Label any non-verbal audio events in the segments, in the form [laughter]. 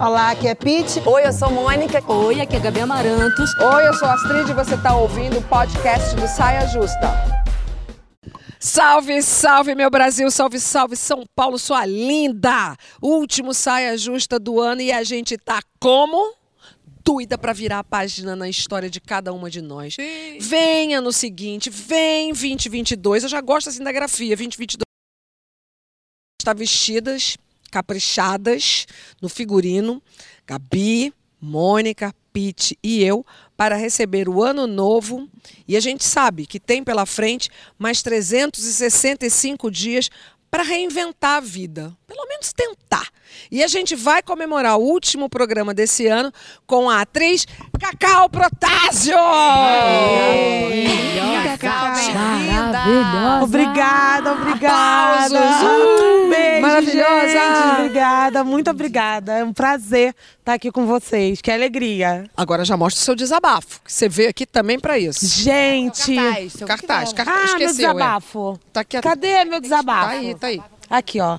Olá, aqui é Pete. Oi, eu sou Mônica. Oi, aqui é Gabi Amarantos. Oi, eu sou Astrid e você está ouvindo o podcast do Saia Justa. Salve, salve, meu Brasil, salve, salve, São Paulo, sua linda! Último saia justa do ano e a gente tá como? Doida para virar a página na história de cada uma de nós. Sim. Venha no seguinte, vem 2022. Eu já gosto assim da grafia, 2022. Está vestidas, caprichadas no figurino. Gabi, Mônica, Pete e eu para receber o ano novo. E a gente sabe que tem pela frente mais 365 dias para reinventar a vida, pelo menos tentar. E a gente vai comemorar o último programa desse ano com a atriz Cacau Protásio! Maravilhosa! Obrigada, obrigada! Uh, Beijo, maravilhosa! Gente, obrigada, muito obrigada. É um prazer estar aqui com vocês. Que alegria. Agora já mostra o seu desabafo, que você veio aqui também para isso. Gente! Cartaz, cartaz, Ah, meu esqueceu. é. desabafo. Tá aqui Cadê meu desabafo? Tá aí, tá aí. Aqui, ó.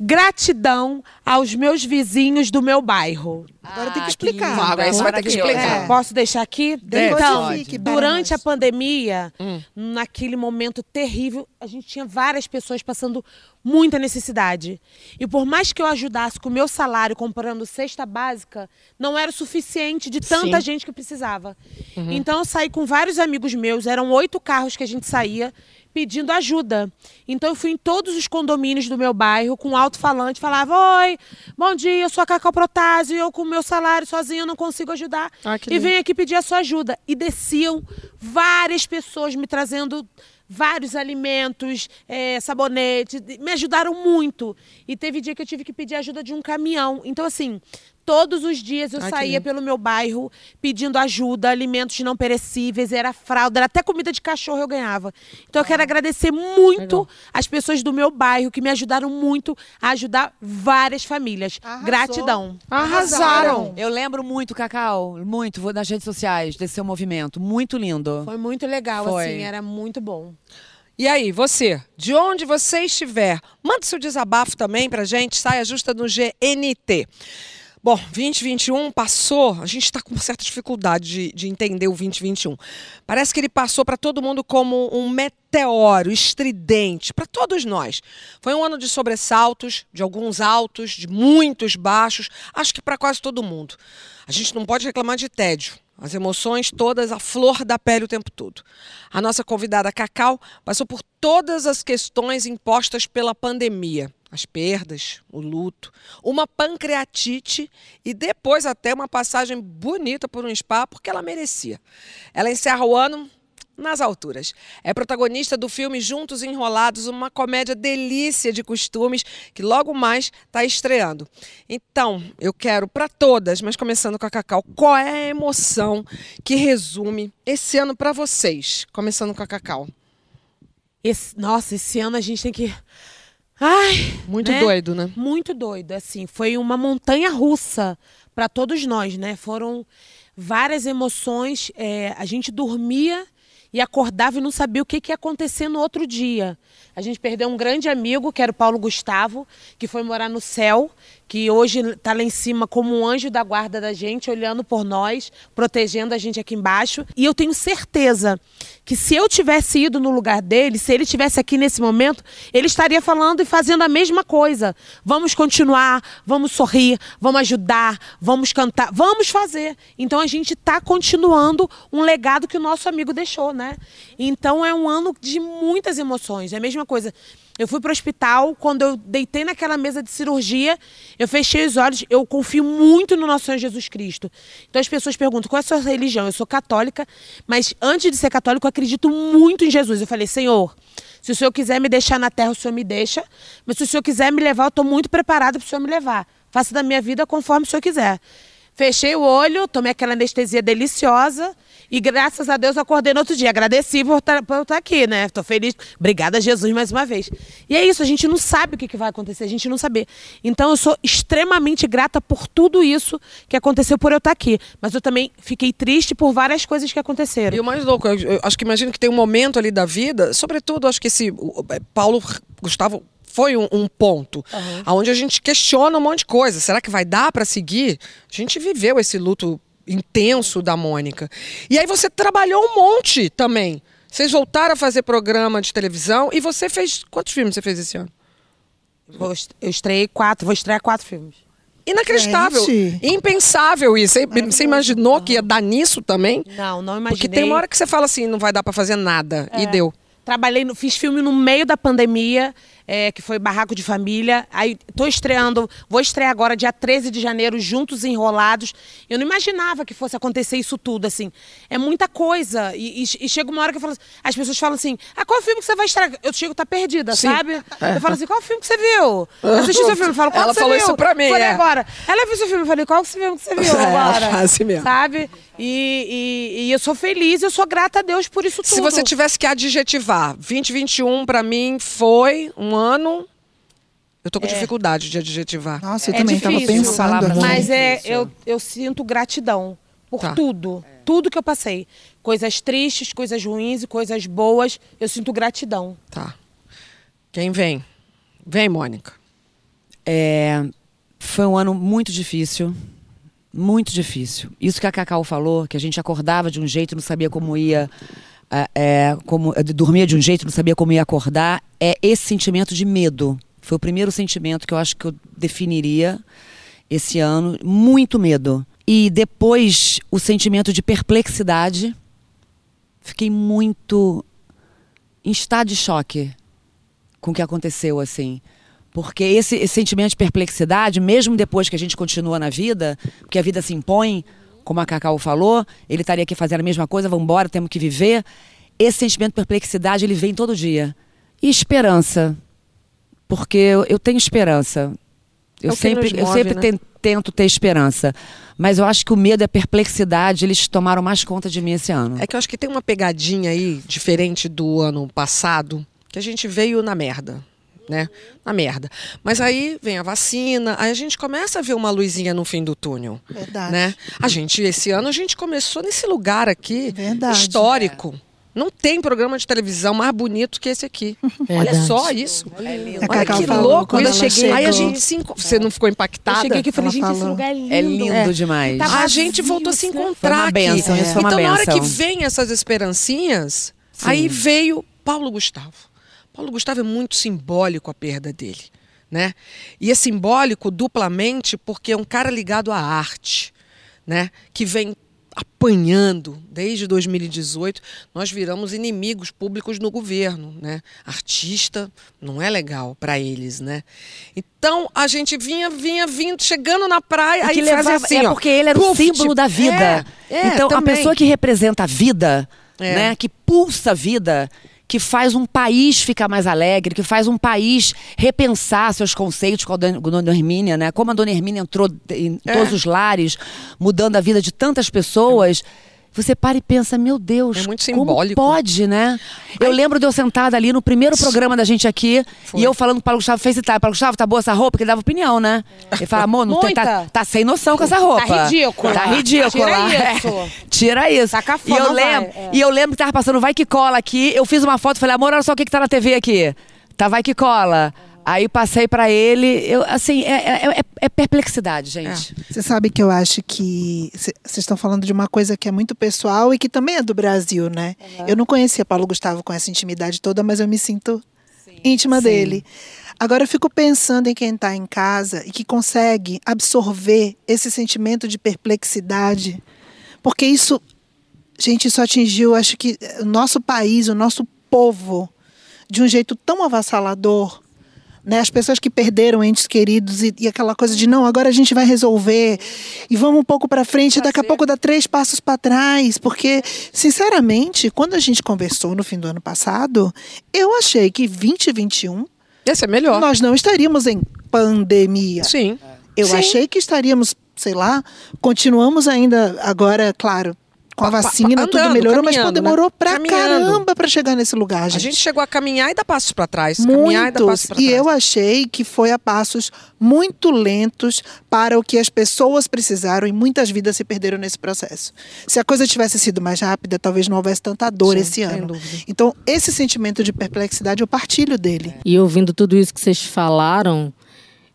Gratidão aos meus vizinhos do meu bairro. Agora tem que explicar. lindo. Agora você vai ter que explicar. É. Posso deixar aqui? Deve. Então, para durante a pandemia, Hum. naquele momento terrível, a gente tinha várias pessoas passando muita necessidade. E por mais que eu ajudasse com o meu salário comprando cesta básica, não era o suficiente de tanta Sim. gente que precisava. Uhum. Então eu saí com vários amigos meus, eram oito carros que a gente saía pedindo ajuda. Então eu fui em todos os condomínios do meu bairro com alto-falante, falava: "Oi, bom dia, eu sou a Cacau Protásio, eu com o meu salário sozinha eu não consigo ajudar". Ah, e lindo. venho aqui pedir a sua ajuda. E desciam várias pessoas me trazendo vários alimentos, eh, sabonete, me ajudaram muito. E teve dia que eu tive que pedir ajuda de um caminhão. Então, assim, todos os dias eu Ai, saía pelo meu bairro pedindo ajuda, alimentos não perecíveis, era fralda, era até comida de cachorro eu ganhava. Então, eu quero agradecer muito Legal. as pessoas do meu bairro que me ajudaram muito a ajudar várias famílias. Arrasou. Gratidão. Arrasaram! Eu lembro muito, Cacau, muito, vou nas redes sociais desse seu movimento. Muito lindo. Foi muito legal, Foi. assim, era muito bom. E aí, você, de onde você estiver, manda seu desabafo também pra gente, saia justa no GNT. Bom, 2021 passou, a gente está com certa dificuldade de, de entender o 2021. Parece que ele passou para todo mundo como um meteoro estridente, para todos nós. Foi um ano de sobressaltos, de alguns altos, de muitos baixos, acho que para quase todo mundo. A gente não pode reclamar de tédio. As emoções todas à flor da pele o tempo todo. A nossa convidada Cacau passou por todas as questões impostas pela pandemia. As perdas, o luto, uma pancreatite e depois até uma passagem bonita por um spa, porque ela merecia. Ela encerra o ano nas alturas. É protagonista do filme Juntos Enrolados, uma comédia delícia de costumes que logo mais está estreando. Então, eu quero para todas, mas começando com a Cacau, qual é a emoção que resume esse ano para vocês? Começando com a Cacau. Esse- nossa, esse ano a gente tem que. Ai! Muito né? doido, né? Muito doido. Assim, foi uma montanha russa para todos nós, né? Foram várias emoções. é, a gente dormia e acordava e não sabia o que, que ia acontecer no outro dia. A gente perdeu um grande amigo, que era o Paulo Gustavo, que foi morar no céu, que hoje está lá em cima como um anjo da guarda da gente, olhando por nós, protegendo a gente aqui embaixo. E eu tenho certeza que se eu tivesse ido no lugar dele, se ele tivesse aqui nesse momento, ele estaria falando e fazendo a mesma coisa. Vamos continuar, vamos sorrir, vamos ajudar, vamos cantar, vamos fazer. Então a gente está continuando um legado que o nosso amigo deixou, né? Então é um ano de muitas emoções. É a mesma coisa. Eu fui para o hospital, quando eu deitei naquela mesa de cirurgia, eu fechei os olhos, eu confio muito no nosso Senhor Jesus Cristo. Então as pessoas perguntam, qual é a sua religião? Eu sou católica, mas antes de ser católico, eu acredito muito em Jesus. Eu falei, Senhor, se o Senhor quiser me deixar na terra, o Senhor me deixa, mas se o Senhor quiser me levar, eu estou muito preparada para o Senhor me levar. Faça da minha vida conforme o Senhor quiser. Fechei o olho, tomei aquela anestesia deliciosa e graças a Deus eu acordei no outro dia. Agradeci por estar, por estar aqui, né? Tô feliz. Obrigada, Jesus, mais uma vez. E é isso, a gente não sabe o que, que vai acontecer, a gente não sabe. Então eu sou extremamente grata por tudo isso que aconteceu por eu estar aqui. Mas eu também fiquei triste por várias coisas que aconteceram. E o mais louco, eu, eu acho que imagino que tem um momento ali da vida, sobretudo, acho que esse o- o- Paulo Gustavo foi um, um ponto onde a gente questiona um monte de coisa. Será que vai dar para seguir? A gente viveu esse luto intenso da Mônica. E aí você trabalhou um monte também. Vocês voltaram a fazer programa de televisão e você fez. Quantos filmes você fez esse ano? Vou Eu estreiei quatro, vou estrear quatro filmes. Inacreditável. Gente. Impensável isso. Você, você imaginou que ia dar nisso também? Não, não imaginei. Porque tem uma hora que você fala assim, não vai dar pra fazer nada. E deu. Trabalhei, no, fiz filme no meio da pandemia, é, que foi Barraco de Família. Aí tô estreando, vou estrear agora dia 13 de janeiro, Juntos Enrolados. Eu não imaginava que fosse acontecer isso tudo, assim. É muita coisa. E, e- e chega uma hora que eu falo as pessoas falam assim, ah, qual filme que você vai estrear? Eu chego, tá perdida, Sim. sabe? Eu falo assim, qual filme que você viu? Eu assisti seu filme, eu falo, qual Ela que você falou viu? isso pra mim, Falei é. agora. Ela viu seu filme, eu falei, qual que filme que você viu [laughs] É, agora? faz [laughs] assim mesmo. Sabe? E, e- e eu sou feliz, eu sou grata a Deus por isso tudo. Se você tivesse que adjetivar, 2021 pra mim foi um ano. Eu tô com dificuldade de adjetivar. Nossa, eu É também difícil, pensando palavras aqui. Mas é, eu, eu sinto gratidão por Tá. tudo. Tudo que eu passei. Coisas tristes, coisas ruins e coisas boas. Eu sinto gratidão. Tá. Quem vem? Vem, Mônica. É, foi um ano muito difícil. Muito difícil. Isso que a Cacau falou, que a gente acordava de um jeito, não sabia como ia. É, é, como, dormia de um jeito, não sabia como ia acordar. É esse sentimento de medo. Foi o primeiro sentimento que eu acho que eu definiria esse ano. Muito medo. E depois o sentimento de perplexidade. Fiquei muito em estado de choque com o que aconteceu, assim. Porque esse, esse sentimento de perplexidade, mesmo depois que a gente continua na vida, porque a vida se impõe, como a Cacau falou, ele estaria aqui fazendo a mesma coisa, vamos embora, temos que viver. Esse sentimento de perplexidade, ele vem todo dia. E esperança. Porque eu, eu tenho esperança. Eu É o que sempre, nos eu move, sempre né? ten- tento ter esperança. Mas eu acho que o medo e a perplexidade, eles tomaram mais conta de mim esse ano. É que eu acho que tem uma pegadinha aí, diferente do ano passado, que a gente veio na merda. Né? Na merda. Mas aí vem a vacina, aí a gente começa a ver uma luzinha no fim do túnel. Verdade. Né? A gente, esse ano, a gente começou nesse lugar aqui, Verdade. histórico. Não tem programa de televisão mais bonito que esse aqui. Olha só isso. A Olha Cacau que falou louco quando isso. ela chegou. Aí a gente se enco- Você não ficou Eu impactada? cheguei aqui e falei, gente, esse falou. lugar é lindo. É lindo demais. Tá a vazio, gente voltou a se né? encontrar Foi uma bênção, aqui. isso foi uma então, na hora que vem essas esperancinhas, aí veio Paulo Gustavo. Paulo Gustavo é muito simbólico a perda dele, né? E é simbólico duplamente porque é um cara ligado à arte, né? Que vem apanhando desde 2018, nós viramos inimigos públicos no governo, né? Artista não é legal para eles, né? Então a gente vinha, vinha, vindo, chegando na praia, E aí que fazia levava, assim, é ó, porque ele era o puf, símbolo tipo, da vida. é, é, então, também. a pessoa que representa a vida, É. né, que pulsa a vida, que faz um país ficar mais alegre, que faz um país repensar seus conceitos com a Dona Hermínia, né? Como a Dona Hermínia entrou em É. todos os lares, mudando a vida de tantas pessoas. Você para e pensa, meu Deus, É muito como simbólico. pode, né? Eu lembro de eu sentada ali no primeiro programa da gente aqui Foi. e eu falando com o Paulo Gustavo, fez Paulo Gustavo, tá boa essa roupa? Que ele dava opinião, né? Ele fala, amor, não tem, tá, tá sem noção com essa roupa. Tá ridícula. Tá ridícula. Tira isso. [laughs] É. Tira isso. Tá e, cafona, eu vai. lembro, É. e eu lembro que tava passando Vai Que Cola aqui. Eu fiz uma foto e falei, amor, olha só o que, que tá na TV aqui. Tá Vai Que Cola. Aí passei pra ele. Eu, assim, é, é- é- é perplexidade, gente. Você sabe que eu acho que vocês estão falando de uma coisa que é muito pessoal e que também é do Brasil, né? Eu não conhecia Paulo Gustavo com essa intimidade toda, mas eu me sinto íntima dele. Agora eu fico pensando em quem está em casa e que consegue absorver esse sentimento de perplexidade, porque isso, gente, isso atingiu, acho que o nosso país, o nosso povo, de um jeito tão avassalador né? As pessoas que perderam entes queridos e, e aquela coisa de não, agora a gente vai resolver e vamos um pouco para frente, daqui a pouco dá três passos para trás, porque sinceramente, quando a gente conversou no fim do ano passado, eu achei que 2021 Esse é melhor. nós não estaríamos em pandemia. Sim. Eu Sim. achei que estaríamos, sei lá, continuamos ainda agora, claro, com a vacina tudo andando, melhorou, mas pô, né? demorou pra Caminhando. caramba pra chegar nesse lugar, A gente. gente chegou a caminhar e dar passos para trás. Caminhar e dar Muitos. passos para E trás. eu achei que foi a passos muito lentos para o que as pessoas precisaram e muitas vidas se perderam nesse processo. Se a coisa tivesse sido mais rápida, talvez não houvesse tanta dor Sim, esse ano. dúvida. Então, esse sentimento de perplexidade eu partilho dele. E ouvindo tudo isso que vocês falaram,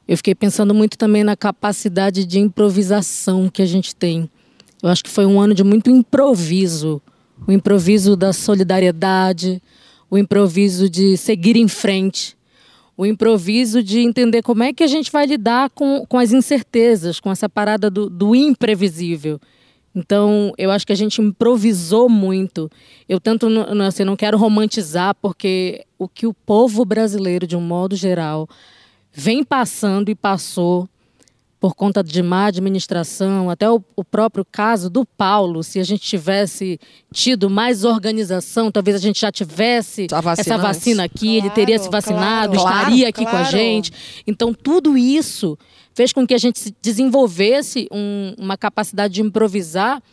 eu fiquei pensando muito também na capacidade de improvisação que a gente tem. Eu acho que foi um ano de muito improviso. O improviso da solidariedade, o improviso de seguir em frente, o improviso de entender como é que a gente vai lidar com, com as incertezas, com essa parada do, do imprevisível. Então, eu acho que a gente improvisou muito. Eu tanto não, assim, não quero romantizar, porque o que o povo brasileiro, de um modo geral, vem passando e passou por conta de má administração, até o, o, próprio caso do Paulo, se a gente tivesse tido mais organização, talvez a gente já tivesse essa vacina aqui, ele teria se vacinado, claro, estaria aqui com a claro. gente. Então, tudo isso fez com que a gente se desenvolvesse um- uma capacidade de improvisar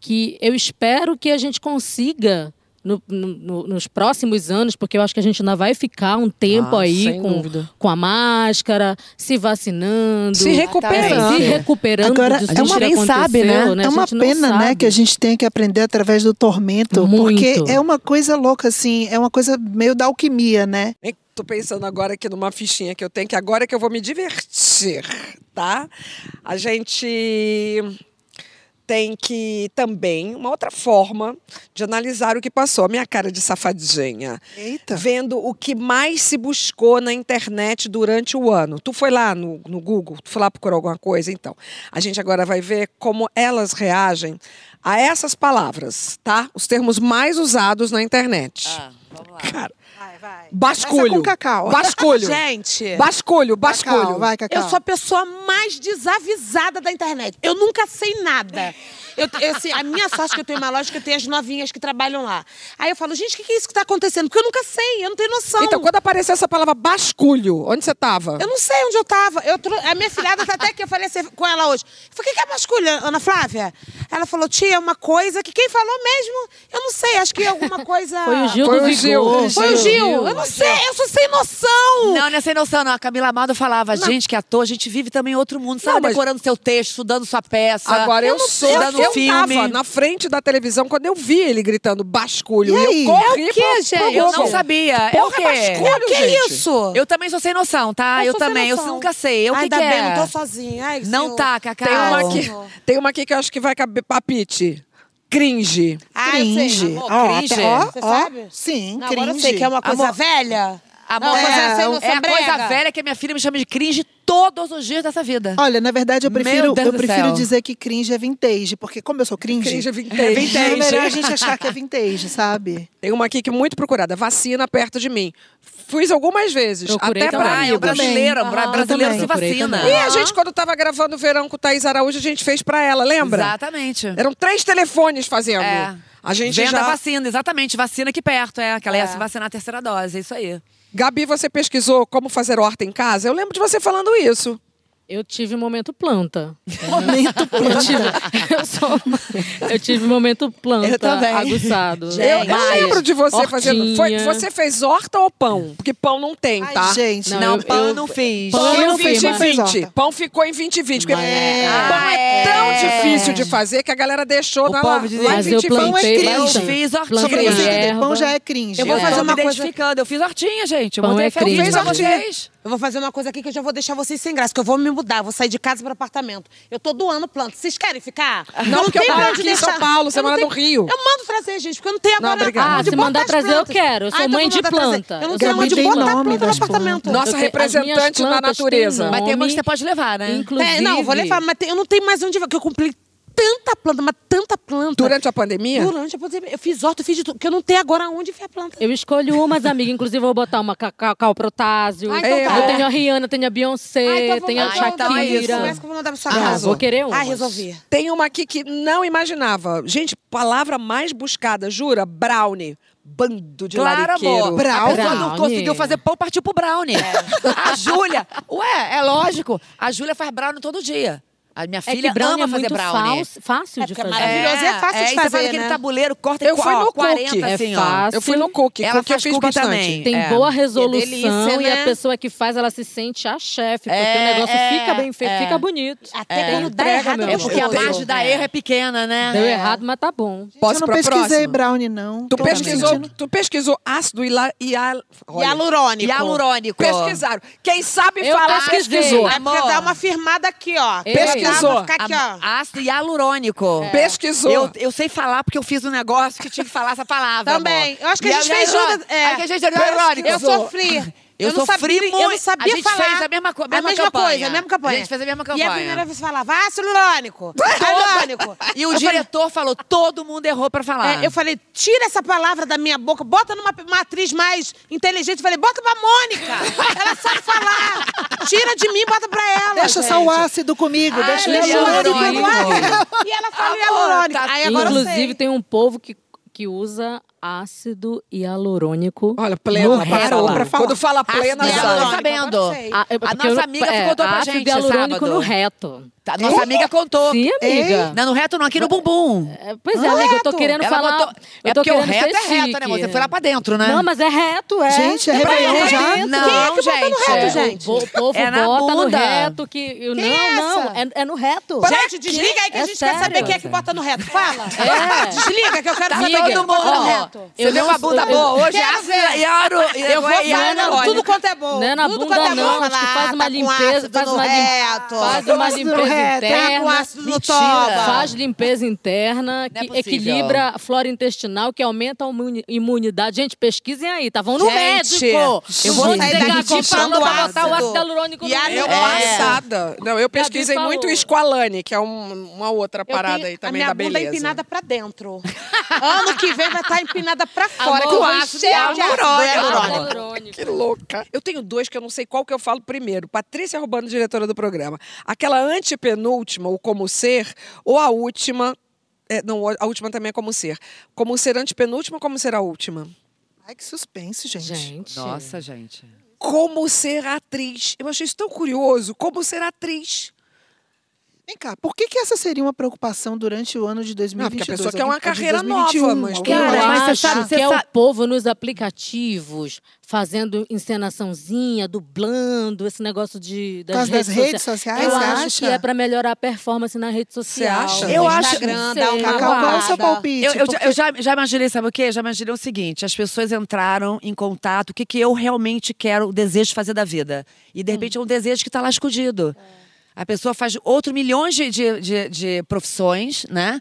que eu espero que a gente consiga no- no- no- nos próximos anos, porque eu acho que a gente ainda vai ficar um tempo Ah, aí com, dúvida. com a máscara, se vacinando, Se recuperando. se recuperando Agora, é que uma- nem sabe, né? né? É uma pena, né, que a gente tenha que aprender através do tormento, porque Muito. é uma coisa louca, assim, é uma coisa meio da alquimia, né? Hein, Tô pensando agora aqui numa fichinha que eu tenho, que agora é que eu vou me divertir, tá? A gente tem que também, uma outra forma de analisar o que passou. A minha cara de safadinha. Eita. Vendo o que mais se buscou na internet durante o ano. Tu foi lá no, no Google? Tu foi lá procurar alguma coisa? Então, a gente agora vai ver como elas reagem a essas palavras, tá? Os termos mais usados na internet. vamos lá. Cara, Vai, basculho. Começa com cacau. [laughs] [laughs] Basculho. Gente, Basculho, basculho. Cacau, vai, Cacau. eu sou a pessoa mais desavisada da internet. Eu nunca sei nada. Eu, eu, assim, a minha sorte é que eu tenho uma loja que eu tenho as novinhas que trabalham lá. Aí eu falo, gente, o que, que é isso que está acontecendo? Porque eu nunca sei, eu não tenho noção. Então, quando apareceu essa palavra basculho, onde você tava? Eu não sei onde eu tava. Eu trou- A minha filhada tá até aqui, eu falei assim com ela hoje. Eu falei, o que que é basculho, Ana Flávia? Ela falou, tia, é uma coisa que quem falou mesmo, eu não sei, acho que é alguma coisa... Foi o Gil Foi do o Gil. Foi o Gil. Eu não sei, eu sou sem noção. Não, não é sem noção, não. A Camila Amado falava, gente, que ator, a gente vive também em outro mundo, sabe? Não, mas- Decorando seu texto, estudando sua peça. Agora eu, não sou, sei, dando eu filme. tava na frente da televisão quando eu vi ele gritando basculho. E E, aí? eu corri É o quê, pro gente? Eu não sabia. é o Porra, quê? basculho, que gente. isso? Eu também sou sem noção, tá? Eu, sem também. Eu nunca sei. Eu, o que, Ainda que bem, é? não tô sozinha. Ai, Não senhor. tá, Cacau. Tem uma aqui, tem uma aqui que eu acho que vai caber papite. Cringe. Ah. Cringe. amor, cringe. até- ó, Você ó, sabe? Sim, Não, cringe. agora eu sei que é uma coisa Amor. velha. Amor, Não, é, mas é é a coisa velha que a minha filha me chama de cringe todos os dias dessa vida. Olha, na verdade, eu prefiro, eu prefiro dizer que cringe é vintage, porque como eu sou cringe, Cringe é vintage. é vintage. É melhor a gente achar que é vintage, sabe? Tem uma aqui que é muito procurada. Vacina perto de mim. Fiz algumas vezes. Procurei até pra também. Ah, é o amigos. brasileiro. Se vacina. E a gente, quando tava gravando o verão com o Thaís Araújo, a gente fez pra ela, lembra? Exatamente. Eram três telefones fazendo. É. A gente Venda já... vacina, exatamente. Vacina aqui perto, é. Que ela ia se vacinar a terceira dose, é isso aí. Gabi, você pesquisou como fazer horta em casa? Eu lembro de você falando isso. Eu tive um momento planta. [laughs] Momento Eu tive, eu sou- eu tive um momento planta Eu também. aguçado. [laughs] Eu, eu lembro de você fazendo. Foi- Hortinha. você fez horta ou pão? Porque pão não tem, Ai, tá? gente. Não, Não, eu- pão eu- não fiz. Pão eu não fiz fiz, em mas- 20. horta. Pão ficou em 20 e 20. Porque Mas- pão é tão é. difícil de fazer que a galera deixou O na lá, dizia- em Mas eu 20 e 20. plantei cringe. Eu fiz Plantei hortinha. pão já é cringe. Eu vou É. fazer tô uma coisa-. Eu fiz hortinha, gente. Eu Pão é feliz cringe. pra vocês. Eu vou fazer uma coisa aqui que eu já vou deixar vocês sem graça, que eu vou me mudar, vou sair de casa para apartamento. Eu tô doando planta. Vocês querem ficar? Não, porque eu moro aqui em São deixar. Paulo, você Eu não mora no tenho- Rio. Eu mando trazer, gente, porque eu não tenho Não, agora obrigada. onde Ah, se mandar trazer, eu plantas. quero. Eu sou Ah, então mãe vou de mandar trazer. planta. Eu não tenho onde tem botar planta no das apartamento. plantas. Nossa representante da plantas natureza. Vai ter uma que você pode levar, né? Inclusive, É, não, vou levar, mas tem- eu não tenho mais onde. Que eu comprei tanta planta, mas tanta planta. Durante a pandemia? Durante a pandemia. Eu fiz horta, eu fiz de tudo, porque eu não tenho agora onde enfiar planta. Eu escolho umas amigas, inclusive eu vou botar uma Cacau Cacau Protásio. Ah, então eu tá. tenho a Rihanna, tenho a Beyoncé, Ah, então tenho a Shakira. que eu Ah, casa. vou querer uma. Ah, resolvi. Tem uma aqui que não imaginava. Gente, palavra mais buscada, jura? Brownie. Bando de Claro, lariqueiro. amor. A pessoa não Brownie. conseguiu fazer pão, partiu pro brownie. [laughs] A Júlia, ué, é lógico. A Júlia faz brownie todo dia. A minha É filha que brownie ama é fazer muito brownie. fácil, fácil É, de é fazer. maravilhoso. é fácil de e você faz fazer, aquele né? tabuleiro, corta Eu e fui no 40 cookie. É assim, ó. fácil. Eu fui no cookie, Ela cookie eu faz fiz cookie bastante. também. Tem É. boa resolução delícia, e né? a pessoa que faz, ela se sente a chefe, porque É, o negócio é, fica bem feito, é. fica bonito. Até É. quando dá errado, meu é É porque a margem da erro é pequena, né? Deu errado, mas tá bom. Posso eu não pesquisei brownie, não. Tu pesquisou, tu pesquisou ácido Hialurônico. Hialurônico. Pesquisaram. Quem sabe Eu falar, pesquisei. pesquisou. É porque Amor. dá uma firmada aqui, ó. Eu- Pesquisou. Ficar aqui, ó. Ácido hialurônico. Pesquisou. Eu, eu sei falar porque eu fiz um negócio que tinha que falar essa palavra. Também. amor. Eu acho que a gente E fez junto. É. Aí que a gente é hialurônico. Eu sofri. Eu não sofri sabia, Eu não muito. sabia A gente falar. fez a mesma co- mesma a mesma campanha. coisa, a mesma campanha. A gente fez a mesma E a campanha. primeira vez falava, ah, hialurônico. Hialurônico. [laughs] [laughs] E o Eu falei- diretor falou, todo mundo errou pra falar. É, eu falei, tira essa palavra da minha boca, bota numa uma atriz mais inteligente. Eu falei, bota pra Mônica. Ela sabe falar. Tira de mim, bota pra ela. Deixa gente. só o ácido comigo, deixa o ele. E ela fala Amor, hialurônico. tá- Aí agora eu Inclusive, sei. tem um povo que, que usa ácido hialurônico. Olha, plena no pra reto. falar. Quando fala plena, Ácido sabe. hialurônico. sabendo. Ah, A porque nossa eu- amiga é, contou pra ácido gente hialurônico sábado. no reto. Tá, nossa amiga contou. Sim, amiga. Não, no reto não, aqui no bumbum. É, Pois é, amiga, eu tô querendo Ela falar. botou- eu É tô porque o reto é reto, né, amor? Você foi lá pra dentro, né? Não, mas é reto, é. Gente, é Réveillon dentro. já? Não, Quem é que bota no gente. reto, É, gente? O, po- povo É na bota no reto que. não, é não, é, é no reto. Gente, desliga aí que a É gente quer saber quem é que bota no reto. Fala. [laughs] É. Desliga que eu quero Tá saber todo quem é que bota no mundo. reto. Você Eu viu não uma bunda boa hoje? Ácido ver. hialu- Eu vou falar tudo quanto é bom. Não é na tudo bunda, quanto é bom. não. Acho que Falar, faz uma tá limpeza, faz no uma reto. no limpeza Tá com interna. no. Faz limpeza interna, é que possível. equilibra a flora intestinal, que aumenta a imuni- imunidade. Gente, pesquisem aí, tá? Vão no Gente, médico. eu vou sair daqui comprando botar o ácido. hialurônico no E a- reto. Eu É. passada. Não, eu pesquisei muito o Squalane, que é um- uma outra parada tenho aí também a minha da bunda beleza. empinada pra dentro. ano que vem vai estar empinada pra fora. Amor, vou ácido hialurônico. Que louca. Eu tenho dois que eu não sei qual que eu falo primeiro. Patrícia Rubano, diretora do programa. Aquela antepenúltima, o Como Ser, ou a última... é, não, a última também é Como Ser. Como Ser antepenúltima ou Como Ser a última? Ai, que suspense, gente. Gente. Nossa, gente. Como ser atriz. Eu achei isso tão curioso. Como ser atriz. Vem cá, por que, que essa seria uma preocupação durante o ano de 2022? Não, porque a pessoa quer uma carreira 2021, nova, mas Cara, mas você acho sabe- que você é sabe- o povo nos aplicativos fazendo encenaçãozinha, dublando, esse negócio de das causa das redes, redes sociais, Eu você acho acha? que é para melhorar a performance na rede social. acha? Eu acho- Instagram, dá uma Cacau, qual é o seu palpite? Eu, eu, Porque- eu já, já imaginei, sabe o quê? Já imaginei o seguinte: as pessoas entraram em contato, o que, que eu realmente quero, o desejo de fazer da vida. E de repente é um desejo que está lá escondido. A pessoa faz outro milhões de, de, de, de profissões, né?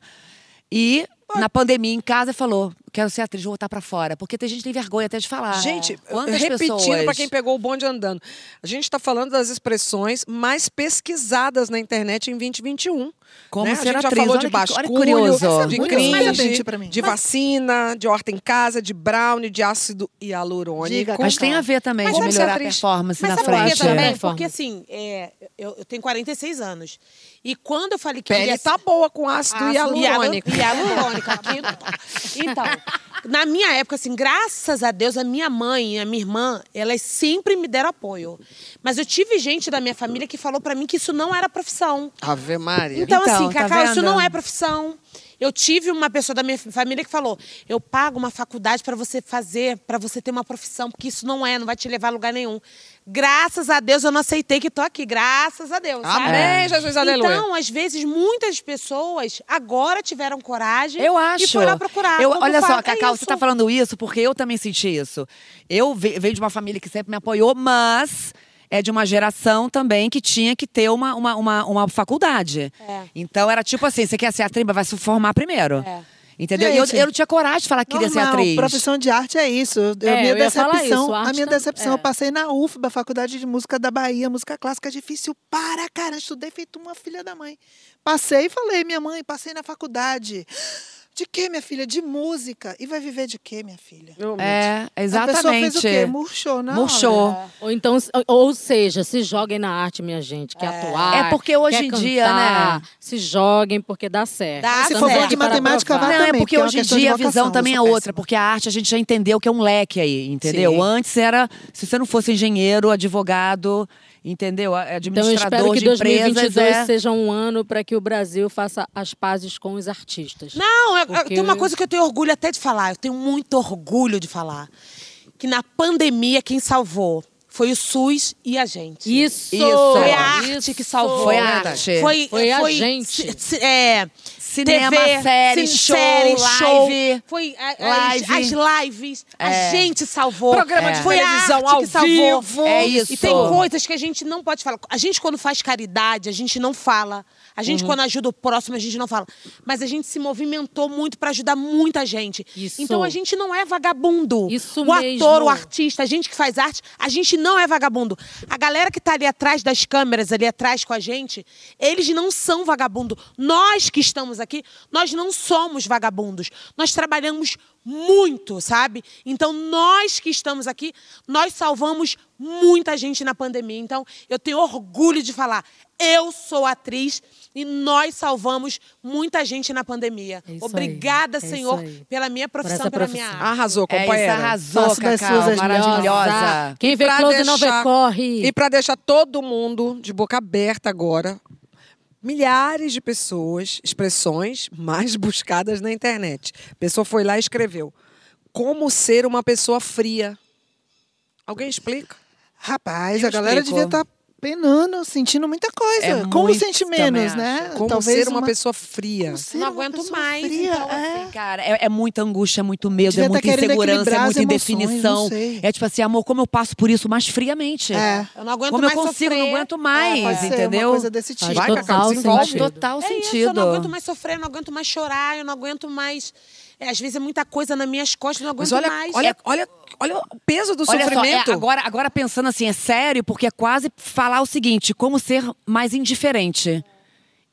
E na pandemia em casa falou: quero ser atriz, vou voltar pra fora. Porque tem gente que tem vergonha até de falar. Gente, quantas repetindo para quem pegou o bonde andando. A gente está falando das expressões mais pesquisadas na internet em 2021. Como né? ser a gente já atriz. falou Olha de olha que basculho, curioso. de cringe, de vacina, de horta em casa, de brownie, de ácido hialurônico. Diga, Mas tem a ver também Mas de melhorar a performance Mas na frente. quê também? Performance. Porque assim, é, eu, eu tenho 46 anos. E quando eu falei que Pele queria tá boa com ácido Ácido hialurônico. hialurônico aqui. [laughs] Então, na minha época, assim, graças a Deus, a minha mãe e a minha irmã, elas sempre me deram apoio. Mas eu tive gente da minha família que falou pra mim que isso não era profissão. Ave Maria. Então, Então, assim, tá Cacau, isso não é profissão. Eu tive uma pessoa da minha família que falou: eu pago uma faculdade para você fazer, para você ter uma profissão, porque isso não é, não vai te levar a lugar nenhum. Graças a Deus eu não aceitei que tô aqui, graças a Deus. Amém, Jesus, aleluia. Então, às vezes, muitas pessoas agora tiveram coragem Eu acho. e foram procurar. Eu, olha só, é Cacau, isso. você tá falando isso porque eu também senti isso. Eu ve- venho de uma família que sempre me apoiou, mas é de uma geração também que tinha que ter uma, uma, uma, uma faculdade. É. Então era tipo assim: você quer ser atriz, mas vai se formar primeiro. É. Entendeu? E eu, Gente, eu não tinha coragem de falar que queria ser Normal, atriz. profissão de arte é isso. Eu, É, minha decepção, isso, a arte minha decepção, é. eu passei na UFBA, Faculdade de Música da Bahia, música clássica difícil para caramba, estudei feito uma filha da mãe. Passei e falei, minha mãe, passei na faculdade. De quê, minha filha? De música. E vai viver de quê, minha filha? É, A pessoa fez exatamente. o quê? Murchou, não? Murchou. Ou então, ou seja, se joguem na arte, minha gente. Quer atuar. É porque hoje em dia, cantar, né? Se joguem, porque dá certo. Dá Se for bom de matemática, provar. Não, é também, porque é uma hoje em dia a visão também é outra, porque a arte a gente já entendeu que é um leque aí, entendeu? Sim. Antes era, se você não fosse engenheiro, advogado, entendeu? A- Então eu Administrador espero que de 2022 empresas é... seja um ano para que o Brasil faça as pazes com os artistas. Não, Porque tem uma coisa que eu tenho orgulho até de falar. Eu tenho muito orgulho de falar. Que na pandemia, quem salvou foi o SUS e a gente. Isso! Foi a arte Isso. que salvou. Foi a arte. Foi, Foi a foi gente. ci- ci- é, Cinema, TV, série, cin- show, série, show. live. Foi a- as, Live. as lives. A É. gente salvou. Programa de Foi a televisão ao que salvou. vivo. É isso. E tem coisas que a gente não pode falar. A gente, quando faz caridade, a gente não fala. A gente, Uhum. quando ajuda o próximo, a gente não fala. Mas a gente se movimentou muito para ajudar muita gente. Isso. Então a gente não é vagabundo. Isso o mesmo. ator, o artista, a gente que faz arte, a gente não é vagabundo. A galera que tá ali atrás das câmeras, ali atrás com a gente, eles não são vagabundo. Nós que estamos aqui, nós não somos vagabundos. Nós trabalhamos muito, sabe? Então nós que estamos aqui, nós salvamos muita gente na pandemia. Então eu tenho orgulho de falar, eu sou atriz e nós salvamos muita gente na pandemia. É Obrigada, aí, é Senhor, pela minha profissão, pela minha arte. Arrasou, É isso, companheira. arrasou, Faço das Cacau, suas as maravilhosa. Quem vê close não vê deixar- corre. E para deixar todo mundo de boca aberta agora, milhares de pessoas, expressões mais [laughs] buscadas na internet. A pessoa foi lá e escreveu: Como ser uma pessoa fria? Alguém explica? Rapaz, Eu a galera explico. devia estar penando, sentindo muita coisa. É Como muito, sente menos, né? Como Talvez ser uma, pessoa fria? Como ser Não uma aguento mais, fria, então, é. assim, Cara, é, é muita angústia, é muito medo, Devia é tá muita insegurança, é muita emoções, indefinição. não sei. É tipo assim, amor, como eu passo por isso mais friamente. É. Eu não aguento Como eu mais consigo, sofrer. não aguento mais, É, entendeu? uma coisa desse tipo. Faz Vai, Cacau, total desenvolve. sentido. Faz total É isso, sentido. eu não aguento mais sofrer, eu não aguento mais chorar, eu não aguento mais. É, às vezes é muita coisa nas minhas costas, não aguento Mas olha, mais. olha, olha, olha o peso do Olha só, é, sofrimento. agora, agora pensando assim, é sério, porque é quase falar o seguinte, como ser mais indiferente.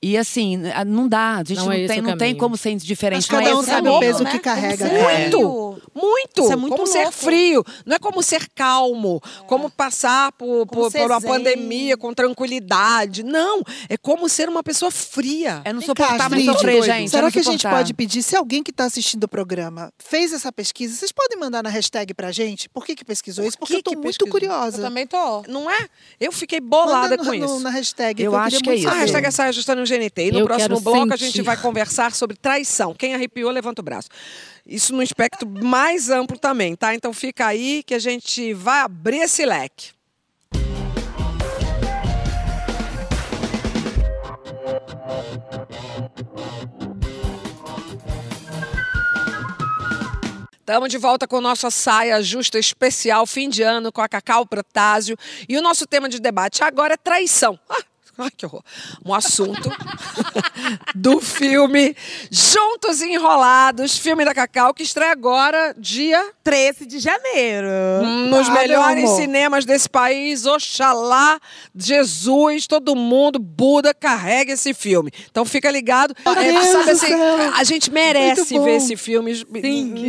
E assim, não dá, a gente Não não, é tem, não tem como ser indiferente. Mas cada não é um esse sabe o peso né? que carrega, Como né? Muito, muito. Isso é muito como ser frio. Não é como ser calmo, como passar por, por, ser por uma zen. pandemia com tranquilidade. Não, é como ser uma pessoa fria. É não suportar mais sofrer, gente. é Será que a gente pode pedir, se alguém que está assistindo o programa fez essa pesquisa, vocês podem mandar na hashtag pra gente? Por que, que pesquisou isso? Porque que eu tô que muito pesquisou? Eu curiosa. também tô. Não é? Eu fiquei bolada Manda no- com no- isso. na hashtag. Eu acho que é isso. A saber. hashtag é Saia Justa no GNT. E no Eu próximo bloco a sentir. gente vai conversar sobre traição. Quem arrepiou, levanta o braço. Isso no espectro mais amplo também, tá? Então fica aí que a gente vai abrir esse leque. Estamos de volta com nossa saia justa especial, fim de ano, com a Cacau Protásio. E o nosso tema de debate agora é traição. Ah, [laughs] ai, que horror. Um assunto [laughs] do filme Juntos e Enrolados, filme da Cacau, que estreia agora, dia 13 de janeiro. nos Ah, melhores cinemas desse país. Oxalá, Jesus, todo mundo, Buda, carrega esse filme. Então fica ligado. É, sabe do assim, a gente merece ver esse filme no que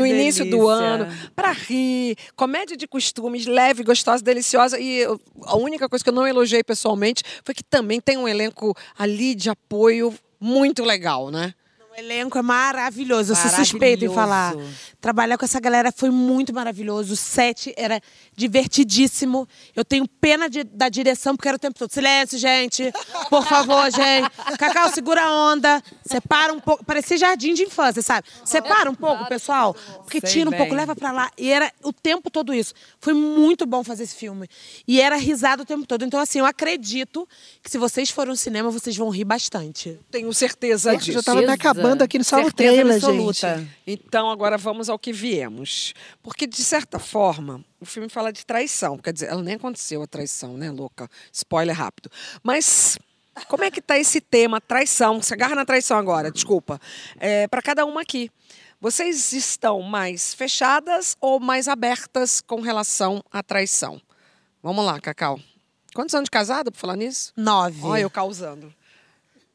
início do delícia. ano, pra rir, comédia de costumes, leve, gostosa, deliciosa. E a única coisa que eu não elogiei pessoalmente foi que também tem um elenco ali de apoio muito legal, né? O elenco é maravilhoso. Eu sou suspeita em falar. Trabalhar com essa galera foi muito maravilhoso. O set era divertidíssimo. Eu tenho pena de- da direção, porque era o tempo todo. Silêncio, gente. Por favor, gente. Cacau, segura a onda. Separa um pouco. Parecia jardim de infância, sabe? Separa um pouco, pessoal. Porque tira um pouco, leva pra lá. E era o tempo todo isso. Foi muito bom fazer esse filme. E era risada o tempo todo. Então, assim, eu acredito que se vocês forem ao cinema, vocês vão rir bastante. Tenho certeza Eu disso. já tava Certeza. acabando aqui no Certeza trailer, absoluta. gente. Então, agora vamos ao que viemos. Porque, de certa forma, o filme fala de traição. Quer dizer, ela nem aconteceu a traição, né, louca? Spoiler rápido. Mas como é que tá esse tema, traição? Se agarra na traição agora, desculpa. É, Para cada uma aqui. Vocês estão mais fechadas ou mais abertas com relação à traição? Vamos lá, Cacau. Quantos anos de casada, por falar nisso? Nove. Olha, eu causando.